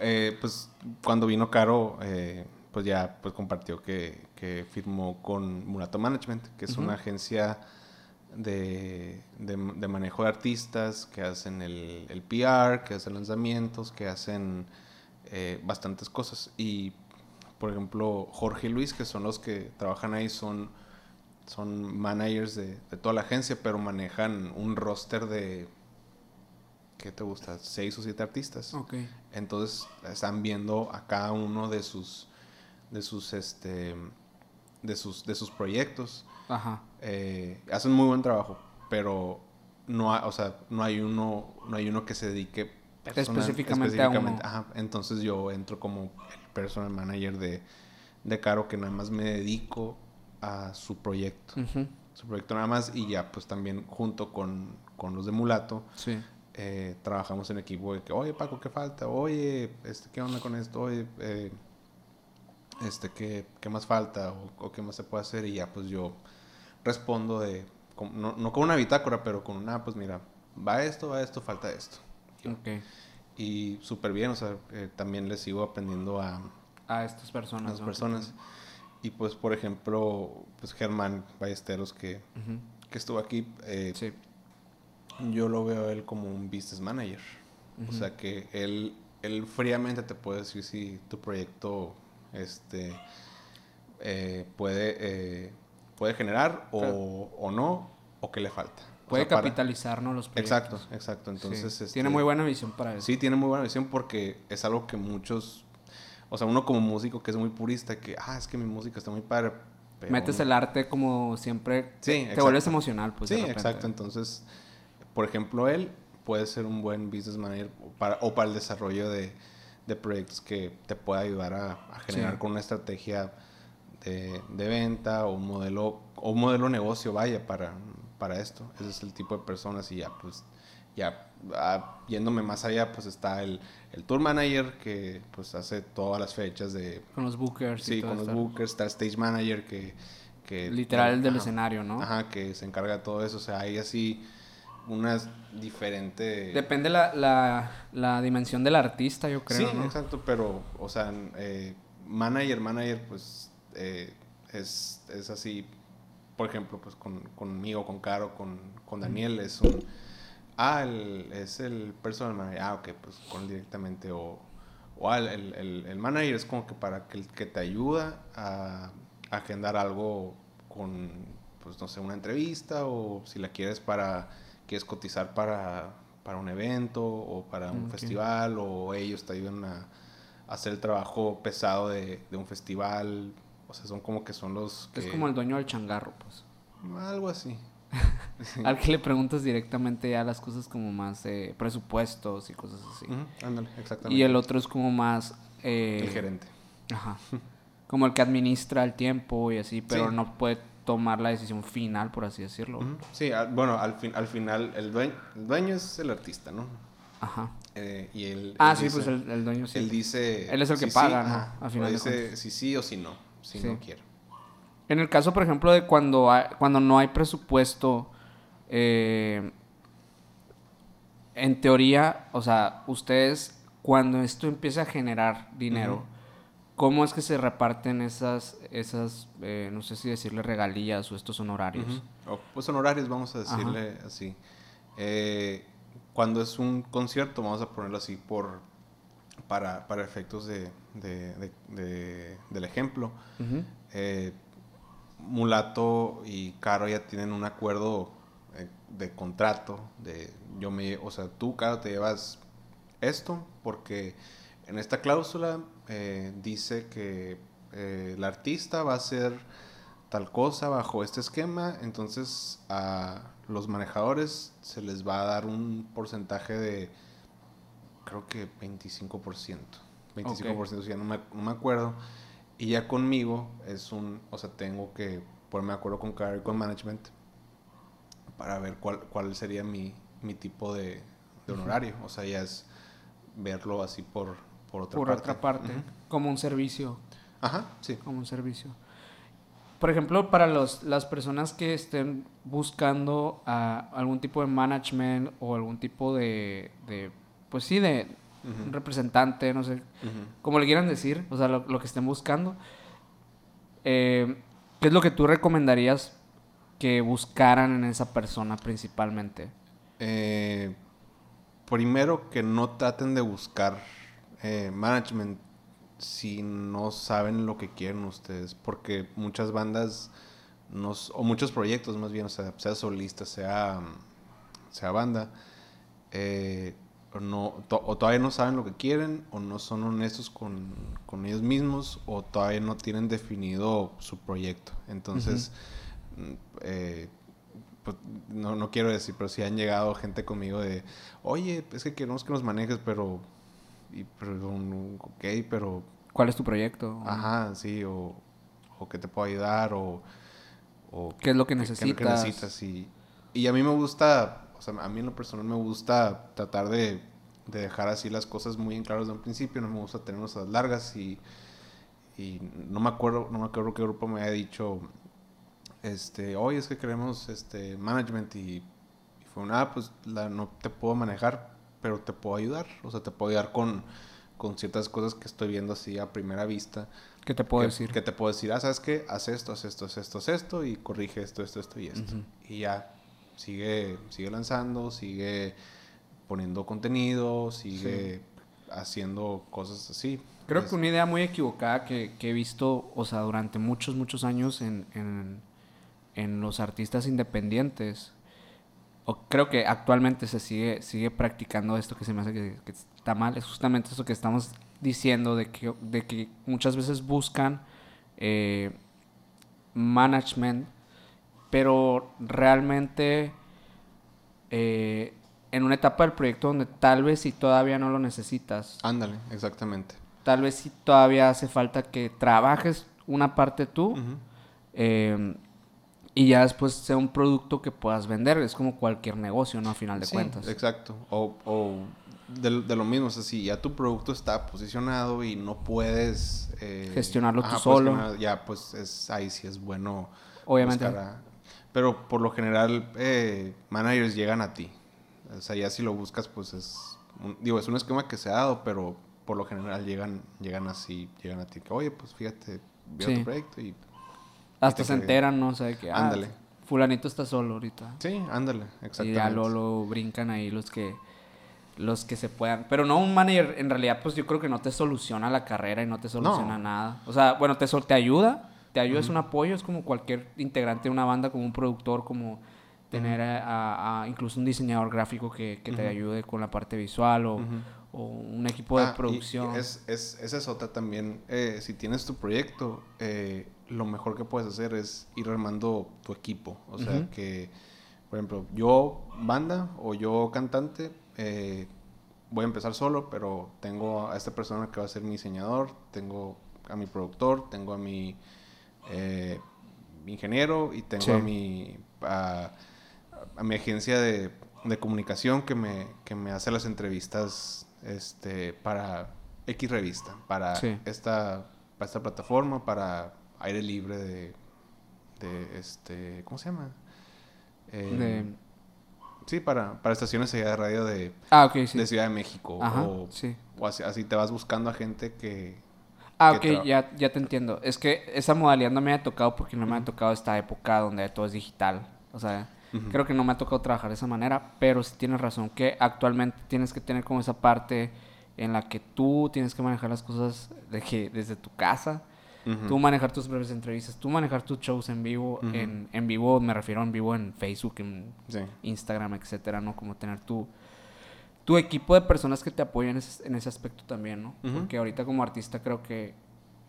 eh, pues cuando vino Caro, eh, pues ya pues compartió que, que firmó con Murato Management, que es una agencia de, de, de manejo de artistas que hacen el, el PR, que hacen lanzamientos, que hacen eh, bastantes cosas. Y, por ejemplo, Jorge y Luis, que son los que trabajan ahí, son, son managers de, de toda la agencia, pero manejan un roster de, ¿qué te gusta? Seis o siete artistas. Ok. Entonces están viendo a cada uno de sus, de sus, este, de sus, de sus proyectos. Ajá. Eh, hacen muy buen trabajo, pero no, ha- o sea, no hay uno, no hay uno que se dedique personal- Específicamente a uno. Ajá, entonces yo entro como personal manager de, de Caro, que nada más me dedico a su proyecto. Su proyecto nada más y ya pues también junto con, con los de Mulato Sí. eh, trabajamos en equipo de que, oye Paco, ¿qué falta? Oye, este, ¿qué onda con esto? Oye, eh, este, ¿qué, qué más falta? O, o qué más se puede hacer? Y ya pues yo respondo de, con- no, no con una bitácora, pero con una, pues mira, va esto, va esto, falta esto. Ok. Y súper bien, o sea, eh, también les sigo aprendiendo a, A estas personas. a las ¿no? personas. Y pues, por ejemplo, pues Germán Ballesteros, que, que estuvo aquí, eh, Sí. yo lo veo a él como un business manager. O sea que él, él fríamente te puede decir si tu proyecto este, eh, puede, eh, puede generar o, o no, o qué le falta. O Puede sea, para- capitalizar, ¿no? Los proyectos. Exacto, exacto. Entonces, Sí. este, Tiene muy buena visión para eso. Sí, tiene muy buena visión porque es algo que muchos, o sea, uno como músico que es muy purista, que, ah, es que mi música está muy padre. pero Metes no- el arte como siempre. Sí, te exacto. vuelves emocional, pues. sí, exacto. Entonces, por ejemplo, él puede ser un buen business manager para, o para el desarrollo de, de proyectos que te pueda ayudar a, a generar Sí. con una estrategia de, de venta o un modelo, o un modelo de negocio, vaya, para, para esto. Ese es el tipo de personas y ya, pues, ya ah, yéndome más allá, pues está el, el tour manager que pues hace todas las fechas de... Con los bookers. y Sí, todo con los bookers, está el stage manager que... que Literal del Ajá. escenario, ¿no? Ajá, que se encarga de todo eso. O sea, hay así unas diferentes... Depende la, la, la dimensión del artista, yo creo, sí, ¿no? exacto, pero, o sea, eh, manager, manager, pues eh, es, es así, por ejemplo, pues con, conmigo, con Caro, con, con Daniel, es un... Ah, el- es el personal manager. Ah, ok, pues con él directamente. O, o ah, el, el- el manager es como que para que, que te ayuda a, a agendar algo con, pues no sé, una entrevista o si la quieres para, quieres cotizar para, para un evento o para un Ok. festival o ellos te ayudan a, a hacer el trabajo pesado de, de un festival. O sea, son como que son los que... Es como el dueño del changarro, pues. Algo así. Sí. Al que le preguntas directamente ya las cosas como más de presupuestos y cosas así. Ándale, exactamente. Y el otro es como más... eh, El gerente. Ajá. Como el que administra el tiempo y así, pero Sí. no puede tomar la decisión final, por así decirlo. Sí, al- bueno, al, fin, al final el dueño, el dueño es el artista, ¿no? Ajá. Eh, y él, Ah, él sí, dice- pues el, el dueño sí. Él dice... Él es el que si sí, paga, Al final de dice si sí o si no, si Sí. no quiere. En el caso, por ejemplo, de cuando, hay- cuando no hay presupuesto, eh, en teoría, o sea, ustedes, cuando esto empieza a generar dinero. ¿cómo es que se reparten esas, esas eh, no sé si decirle regalías o estos honorarios? O, pues honorarios, vamos a decirle así. Eh, cuando es un concierto, vamos a ponerlo así por para, para efectos de, de- de- de- del ejemplo. Eh, Mulato y Caro ya tienen un acuerdo eh, de contrato de yo me o sea tú Caro te llevas esto porque en esta cláusula eh, dice que eh, el artista va a hacer tal cosa bajo este esquema entonces a los manejadores se les va a dar un porcentaje de creo que 25% 25% ya no me, no me acuerdo y ya conmigo es un, o sea, tengo que ponerme de acuerdo con Caro y con management para ver cuál, cuál sería mi, mi tipo de, de honorario. O sea, ya es verlo así por, por otra Por parte. otra parte, como un servicio. Ajá, sí. como un servicio. Por ejemplo, para los, las personas que estén buscando algún tipo de management o algún tipo de, de pues sí, de un representante, no sé, Ujú. como le quieran decir, o sea, lo, lo que estén buscando, eh, ¿qué es lo que tú recomendarías que buscaran en esa persona principalmente? Eh, primero que no traten de buscar eh, management si no saben lo que quieren ustedes, porque muchas bandas nos, o muchos proyectos más bien, o sea, sea solista, sea, sea banda, eh, o no, to- o todavía no saben lo que quieren, o no son honestos con, con ellos mismos, o todavía no tienen definido su proyecto. Entonces, eh, pues, no, no quiero decir, pero sí han llegado gente conmigo de, oye, es que queremos que nos manejes, pero, y, pero ok, pero, ¿Cuál es tu proyecto? ajá, sí, o, o que te puedo ayudar, o, o ¿Qué es lo que qué- qué es lo que necesitas? necesitas, y, y a mí me gusta, o sea, a mí en lo personal me gusta tratar de, de dejar así las cosas muy en claro desde un principio, no me gusta tenerlas a las largas y, y no me acuerdo, no me acuerdo qué grupo me había dicho, este, oye, es que queremos este management y, y fue una, ah, pues la, no te puedo manejar, pero te puedo ayudar, o sea, te puedo ayudar con, con ciertas cosas que estoy viendo así a primera vista. ¿Qué te puedo que, decir? Que te puedo decir, ah, ¿sabes qué? Haz esto, haz esto, haz esto, haz esto y corrige esto, esto, esto y esto. Y ya, sigue, sigue lanzando, sigue poniendo contenido, sigue haciendo cosas así. Creo que una idea muy equivocada que, que he visto, o sea, durante muchos, muchos años en, en, en los artistas independientes, o creo que actualmente se sigue, sigue practicando esto que se me hace que, que está mal, es justamente eso que estamos diciendo, de que, de que muchas veces buscan eh, management, pero realmente eh, en una etapa del proyecto donde tal vez si todavía no lo necesitas, Ándale, exactamente. tal vez sí todavía hace falta que trabajes una parte tú eh, y ya después sea un producto que puedas vender. Es como cualquier negocio, ¿no? A final de Sí, cuentas. Exacto. O, o de, de lo mismo, o sea, si ya tu producto está posicionado y no puedes eh, Gestionarlo tú ajá, solo. gestionar- ya, pues es, ahí sí es bueno. Obviamente. a- pero por lo general, eh, managers llegan a ti. O sea, ya si lo buscas, pues es. un- digo, es un esquema que se ha dado, pero por lo general llegan, llegan así, llegan a ti. Que, oye, pues fíjate, veo Sí. tu proyecto y. Hasta te se enteran, ¿no? O sea, que, ah, Ándale. fulanito está solo ahorita. Sí, ándale, Y exactamente. ya lo, lo brincan ahí los que los que se puedan. Pero no, un manager en realidad pues yo creo que no te soluciona la carrera y no te soluciona No. nada. O sea, bueno, te, sol- te ayuda, te ayuda, es un apoyo, es como cualquier integrante de una banda, como un productor, como tener a, a- a incluso un diseñador gráfico que, que te ayude con la parte visual o, un equipo de Ah, y- y producción. es, es, esa es otra también. eh, si tienes tu proyecto, eh, lo mejor que puedes hacer es ir armando tu equipo. O sea, que, por ejemplo, yo banda o yo cantante, eh, voy a empezar solo, pero tengo a esta persona que va a ser mi diseñador, tengo a mi productor, tengo a mi eh, mi ingeniero y tengo Sí. a mi a, a mi agencia de, de comunicación que me, que me hace las entrevistas este para X revista, para Sí. esta para esta plataforma, para aire libre de, de este ¿cómo se llama? Eh, De- Sí, para, para estaciones allá de radio de, Ah, sí. de Ciudad de México. Ajá, o sí. o así, así te vas buscando a gente que... Ah, ok, ya, ya te entiendo. Es que esa modalidad no me ha tocado porque no me ha tocado esta época donde todo es digital. O sea, creo que no me ha tocado trabajar de esa manera, pero sí tienes razón que actualmente tienes que tener como esa parte en la que tú tienes que manejar las cosas de que desde tu casa, tú manejar tus propias entrevistas, tú manejar tus shows en vivo, en, en vivo me refiero en vivo en Facebook, en Sí. Instagram, etcétera, ¿no? Como tener tu, tu equipo de personas que te apoyen en ese, en ese aspecto también, ¿no? Porque ahorita como artista creo que,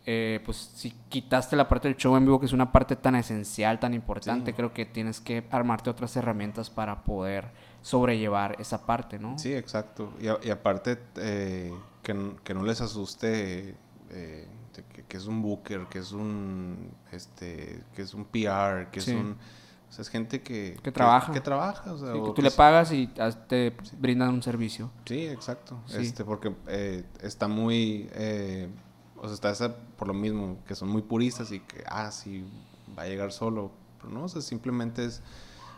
eh, pues, si quitaste la parte del show en vivo, que es una parte tan esencial, tan importante, Sí. creo que tienes que armarte otras herramientas para poder sobrellevar esa parte, ¿no? Sí, exacto. Y, a- y aparte, eh, que, que no les asuste eh, que, que es un booker, que es un, este, que es un PR, que Sí. es un... O sea, es gente que... Que trabaja. Que, trabaja, o sea, Sí, que tú que le s- pagas y te brindan un servicio. Sí, exacto. Sí. Este, porque eh, está muy... eh, o sea, está esa, por lo mismo, que son muy puristas y que, ah, sí, va a llegar solo. Pero no, o sea, simplemente es,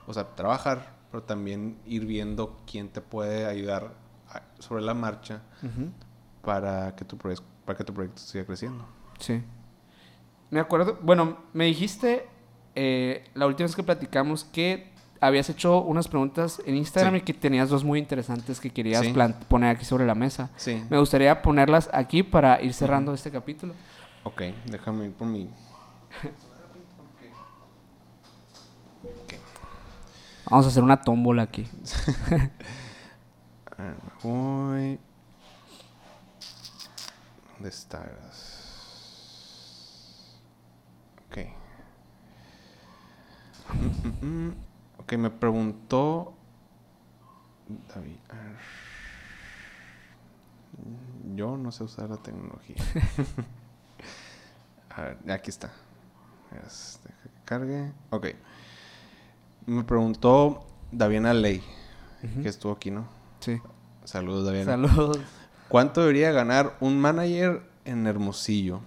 o sea, trabajar, pero también ir viendo quién te puede ayudar a- sobre la marcha para que tu, para que tu proyecto siga creciendo. Sí. Me acuerdo, bueno, me dijiste eh, la última vez que platicamos que habías hecho unas preguntas en Instagram Sí. y que tenías dos muy interesantes que querías Sí. poner aquí sobre la mesa. Sí. Me gustaría ponerlas aquí para ir cerrando este capítulo. Ok, déjame ir por mi... Vamos a hacer una tómbola aquí. A ver, voy... ¿Dónde estás? Ok. Mm, mm, mm. Ok, me preguntó... David... Yo no sé usar la tecnología. a ver, aquí está. Es- deja que cargue. Ok. Me preguntó Daviana Ley, que estuvo aquí, ¿no? Sí. Saludos, Daviana. Saludos. ¿Cuánto debería ganar un manager en Hermosillo?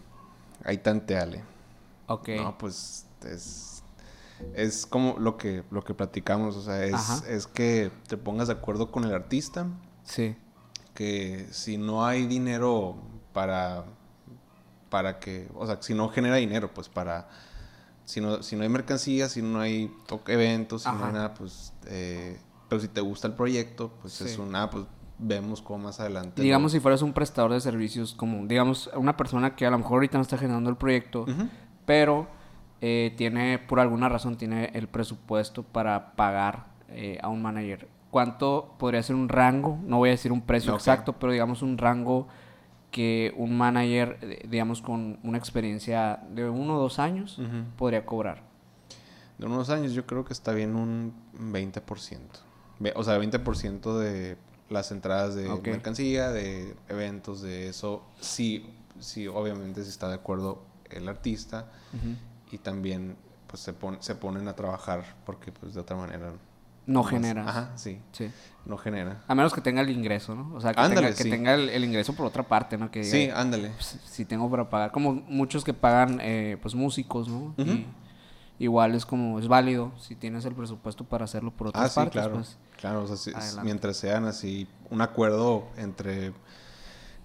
Ahí tanteale. Ok. No, pues es, es como lo que, lo que platicamos. O sea, es, es que te pongas de acuerdo con el artista, Sí. que si no hay dinero para, para que, o sea, si no genera dinero, pues para, si no, si no hay mercancía, si no hay to- eventos, si no hay nada, pues, eh, pero si te gusta el proyecto, pues es Sí. un, ah, pues vemos cómo más adelante. Digamos, lo- si fueras un prestador de servicios como, digamos, una persona que a lo mejor ahorita no está generando el proyecto, pero eh, tiene, por alguna razón, tiene el presupuesto para pagar eh, a un manager. ¿Cuánto podría ser un rango? No voy a decir un precio exacto, pero digamos un rango que un manager, eh, digamos, con una experiencia de uno o dos años, podría cobrar. De unos años yo creo que está bien un 20%. Ve- O sea, 20% de las entradas de mercancía, de eventos, de eso. Sí, sí, obviamente si está de acuerdo el artista y también pues se, pon- se ponen a trabajar porque pues de otra manera... No más- genera. Ajá, sí, Sí. no genera. A menos que tenga el ingreso, ¿no? O sea, que, Ándale, tenga, que sí. tenga el, el ingreso por otra parte, ¿no? Que diga, Sí, ándale. pues, si tengo para pagar, como muchos que pagan, eh, pues músicos, ¿no? Y igual es como, es válido si tienes el presupuesto para hacerlo por otras Ah, sí, partes, claro. pues. Claro, o sea, si- mientras sean así un acuerdo entre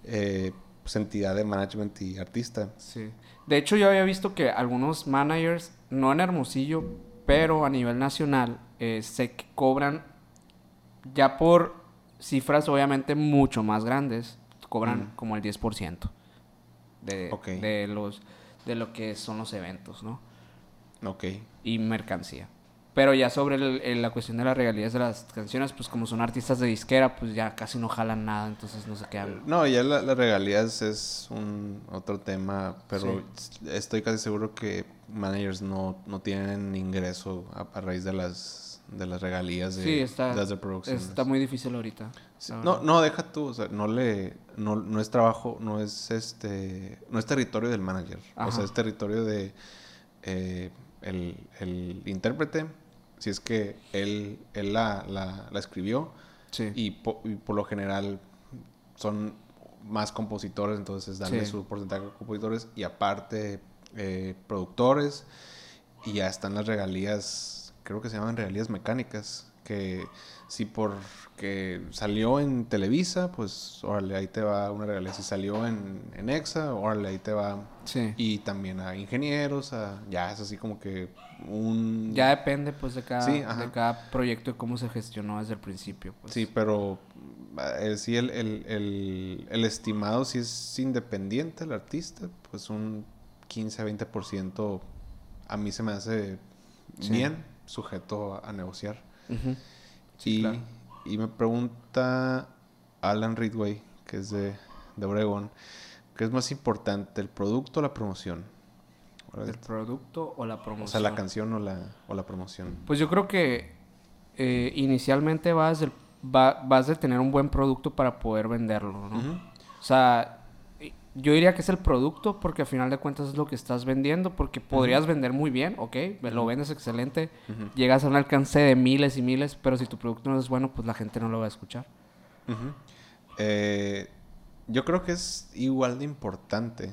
eh, pues, entidad de management y artista. Sí. De hecho, yo había visto que algunos managers, no en Hermosillo, pero a nivel nacional, eh, se cobran ya por cifras obviamente mucho más grandes, cobran Mm. como el 10% de, de, los, de lo que son los eventos, ¿no? Ok. y mercancía. Pero ya sobre el- el- la cuestión de las regalías de las canciones, pues como son artistas de disquera, pues ya casi no jalan nada, entonces no se quedan. No, ya la- las regalías es un otro tema, pero estoy casi seguro que managers no, no tienen ingreso a, a raíz de las de las regalías de, Sí, está, de las reproducciones. está muy difícil ahorita. Sí, la no, no, deja tú, o sea, no le, no, no es trabajo, no es este, no es territorio del manager, o sea, es territorio de eh, el, el intérprete, si es que él, él la, la, la escribió, Sí. y, po- y por lo general son más compositores, entonces darle Sí. su porcentaje de compositores y aparte eh, productores y ya están las regalías, creo que se llaman regalías mecánicas, que si porque salió en Televisa, pues órale, ahí te va una regalía. Si salió en, en Exa, órale, ahí te va. Sí. Y también a ingenieros, a, ya es así como que un... Ya depende pues de cada, Sí, de cada proyecto y cómo se gestionó desde el principio. Pues. Sí, pero eh, sí, el, el, el, el estimado, si es independiente el artista, pues un 15 a 20% a mí se me hace Sí. bien sujeto a, a negociar. Sí, y, claro. y me pregunta Alan Ridway, que es de, de Oregon, ¿qué es más importante, el producto o la promoción? ¿El producto o la promoción? O sea, la canción o la, o la promoción. Pues yo creo que eh, inicialmente vas, del- va- vas de tener un buen producto para poder venderlo, ¿no? O sea, y- yo diría que es el producto porque al final de cuentas es lo que estás vendiendo porque podrías vender muy bien, ok, lo vendes excelente, llegas a un alcance de miles y miles, pero si tu producto no es bueno, pues la gente no lo va a escuchar. Eh, yo creo que es igual de importante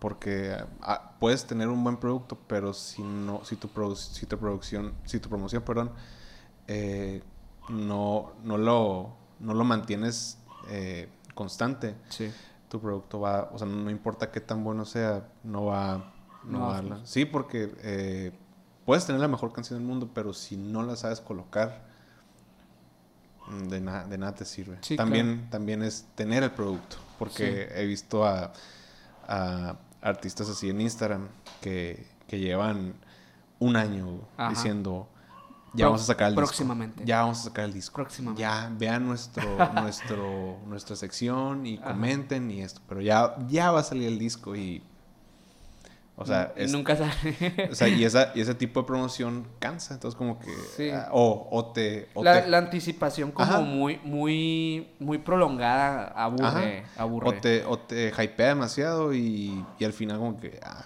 porque ah, puedes tener un buen producto, pero si no, si tu, produ- si tu producción, si tu promoción, perdón, eh, no, no lo, no lo mantienes eh, constante, Sí. tu producto va, o sea, no importa qué tan bueno sea, no va, no No va a darla. Sí, porque eh, puedes tener la mejor canción del mundo, pero si no la sabes colocar, de, na- de nada te sirve. Sí, también, también es tener el producto, porque he visto a, a artistas así en Instagram que, que llevan un año Ajá. diciendo, ya Pro- vamos a sacar el disco. próximamente. Ya vamos a sacar el disco. Próximamente. Ya vean nuestro, nuestro, nuestra sección y Ajá. comenten y esto. Pero ya, ya va a salir el disco y. O sea, Y es- nunca sale. o sea, y, esa, y ese tipo de promoción cansa. Entonces, como que. Sí. ah, o, o te. o la, te- la anticipación como Ajá. muy, muy, muy prolongada aburre, aburre. o te, o te hypea demasiado y, y al final, como que. Ah,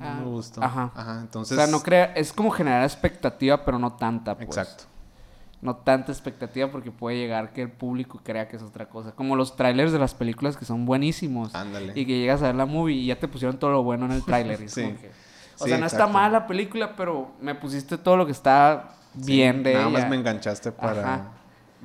no Ah, me gustó. ajá. Entonces. o sea, no crea, es como generar expectativa, pero no tanta, pues. Exacto. No tanta expectativa porque puede llegar que el público crea que es otra cosa. Como los trailers de las películas que son buenísimos. Ándale. Y que llegas a ver la movie y ya te pusieron todo lo bueno en el tráiler. y es Sí. como que- O Sí, sea, no está mal la película, pero me pusiste todo lo que está bien Sí, de Nada ella. más me enganchaste para. Ajá.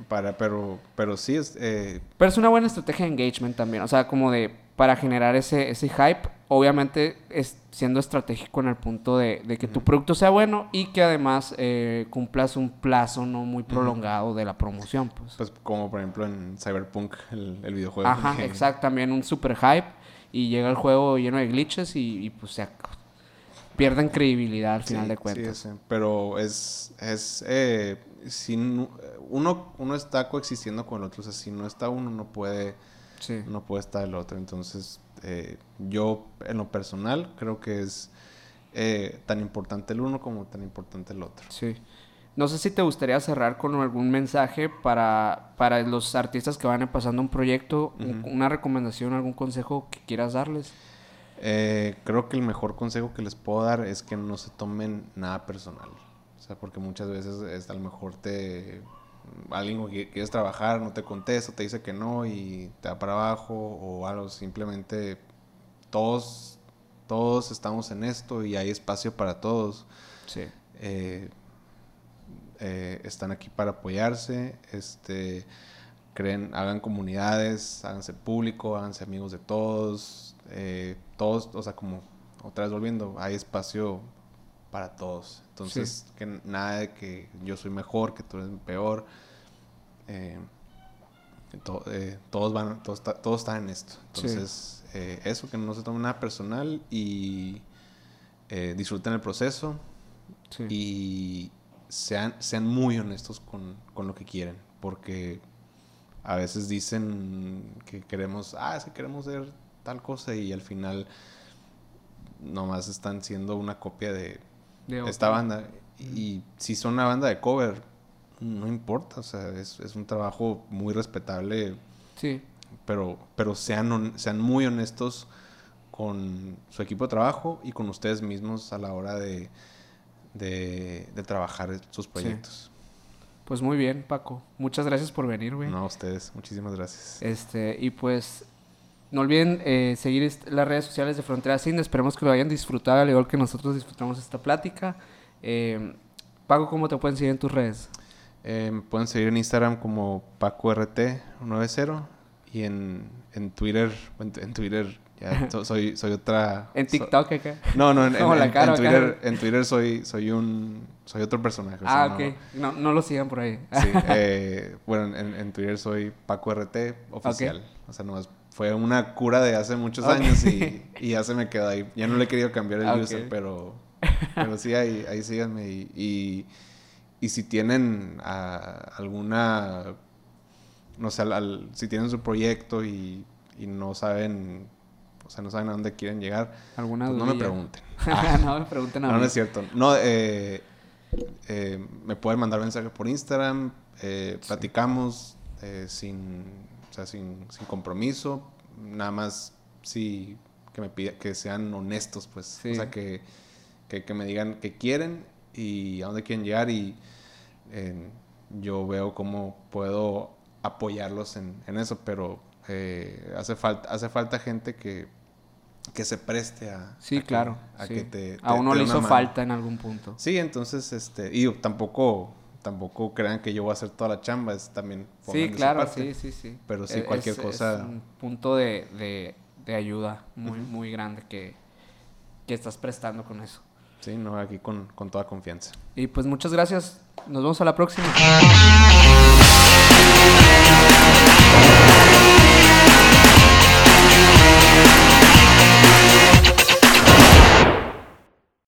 Para, pero, pero sí es... Eh... Pero es una buena estrategia de engagement también. O sea, como de... Para generar ese, ese hype. Obviamente es siendo estratégico en el punto de, de que tu producto sea bueno y que además eh, cumplas un plazo no muy prolongado de la promoción. Pues. pues como por ejemplo en Cyberpunk, el, el videojuego. Ajá, exacto. También un super hype. Y llega el juego lleno de glitches y, y pues se pierden credibilidad al final de cuentas. Sí, pero es, es eh, si uno, uno está coexistiendo con el otro, o sea, si no está uno, no puede, no puede estar el otro. Entonces, eh, yo en lo personal creo que es eh, tan importante el uno como tan importante el otro. Sí. No sé si te gustaría cerrar con algún mensaje para, para los artistas que van pasando un proyecto, una recomendación, algún consejo que quieras darles. Eh, creo que el mejor consejo que les puedo dar es que no se tomen nada personal. O sea, porque muchas veces es, a lo mejor te alguien que quieres trabajar no te contesta, te dice que no y te da para abajo o algo. Simplemente todos, todos estamos en esto y hay espacio para todos. Sí. Eh, eh, están aquí para apoyarse. Este, creen, hagan comunidades, háganse público, háganse amigos de todos eh, todos, o sea, como otra vez volviendo, hay espacio para todos. Entonces, que nada de que yo soy mejor, que tú eres peor. Eh, eh, todos van, todos, todos, están en esto. Entonces, eso, que no se tome nada personal y disfruten el proceso y sean, sean muy honestos con, con, lo que quieren, porque a veces dicen que queremos, ah, es que queremos ser tal cosa y al final nomás están siendo una copia de, esta banda. Y si son una banda de cover, no importa, o sea, es, un trabajo muy respetable. Sí. Pero, pero sean, sean muy honestos con su equipo de trabajo y con ustedes mismos a la hora de, de, trabajar sus proyectos. Pues muy bien, Paco. Muchas gracias por venir, güey. No, a ustedes. Muchísimas gracias. Este, y pues no olviden eh, seguir las redes sociales de Frontera Cine. Esperemos que lo hayan disfrutado al igual que nosotros disfrutamos esta plática. Eh, Paco, ¿cómo te pueden seguir en tus redes? Eh, pueden seguir en Instagram como PacoRT90 y en, en Twitter, en, Twitter ya soy, soy otra... ¿En TikTok acá? No, no, en, Twitter, en Twitter soy, soy un... Soy otro personaje. Ah, ok. No, no lo sigan por ahí. Sí, bueno, en, Twitter soy PacoRT oficial. O sea, no es fue una cura de hace muchos años y, ya se me quedó ahí. Ya no le he querido cambiar el user, pero, pero sí, ahí, ahí síganme. Y, y, si tienen ah, alguna, no sé, si tienen su proyecto y, no saben, o sea, no saben a dónde quieren llegar, ¿Alguna pues no me pregunten. no me pregunten a No, no es cierto. No, eh, eh, me pueden mandar mensajes por Instagram, eh, platicamos sin sin, compromiso, nada más sí que me pida, que sean honestos, pues, o sea, que, que, me digan que quieren y a dónde quieren llegar y yo veo cómo puedo apoyarlos en, eso, pero eh, hace, falta, hace falta gente que, que se preste a... Sí, claro. a que te, A uno le hizo falta en algún punto. Sí, entonces, este, y tampoco tampoco crean que yo voy a hacer toda la chamba, es también... Sí, claro, sí, sí, sí. Pero sí, cualquier cosa... Es un punto de, de, ayuda muy, muy grande que, que estás prestando con eso. Sí, no, aquí con, con toda confianza. Y pues muchas gracias. Nos vemos a la próxima.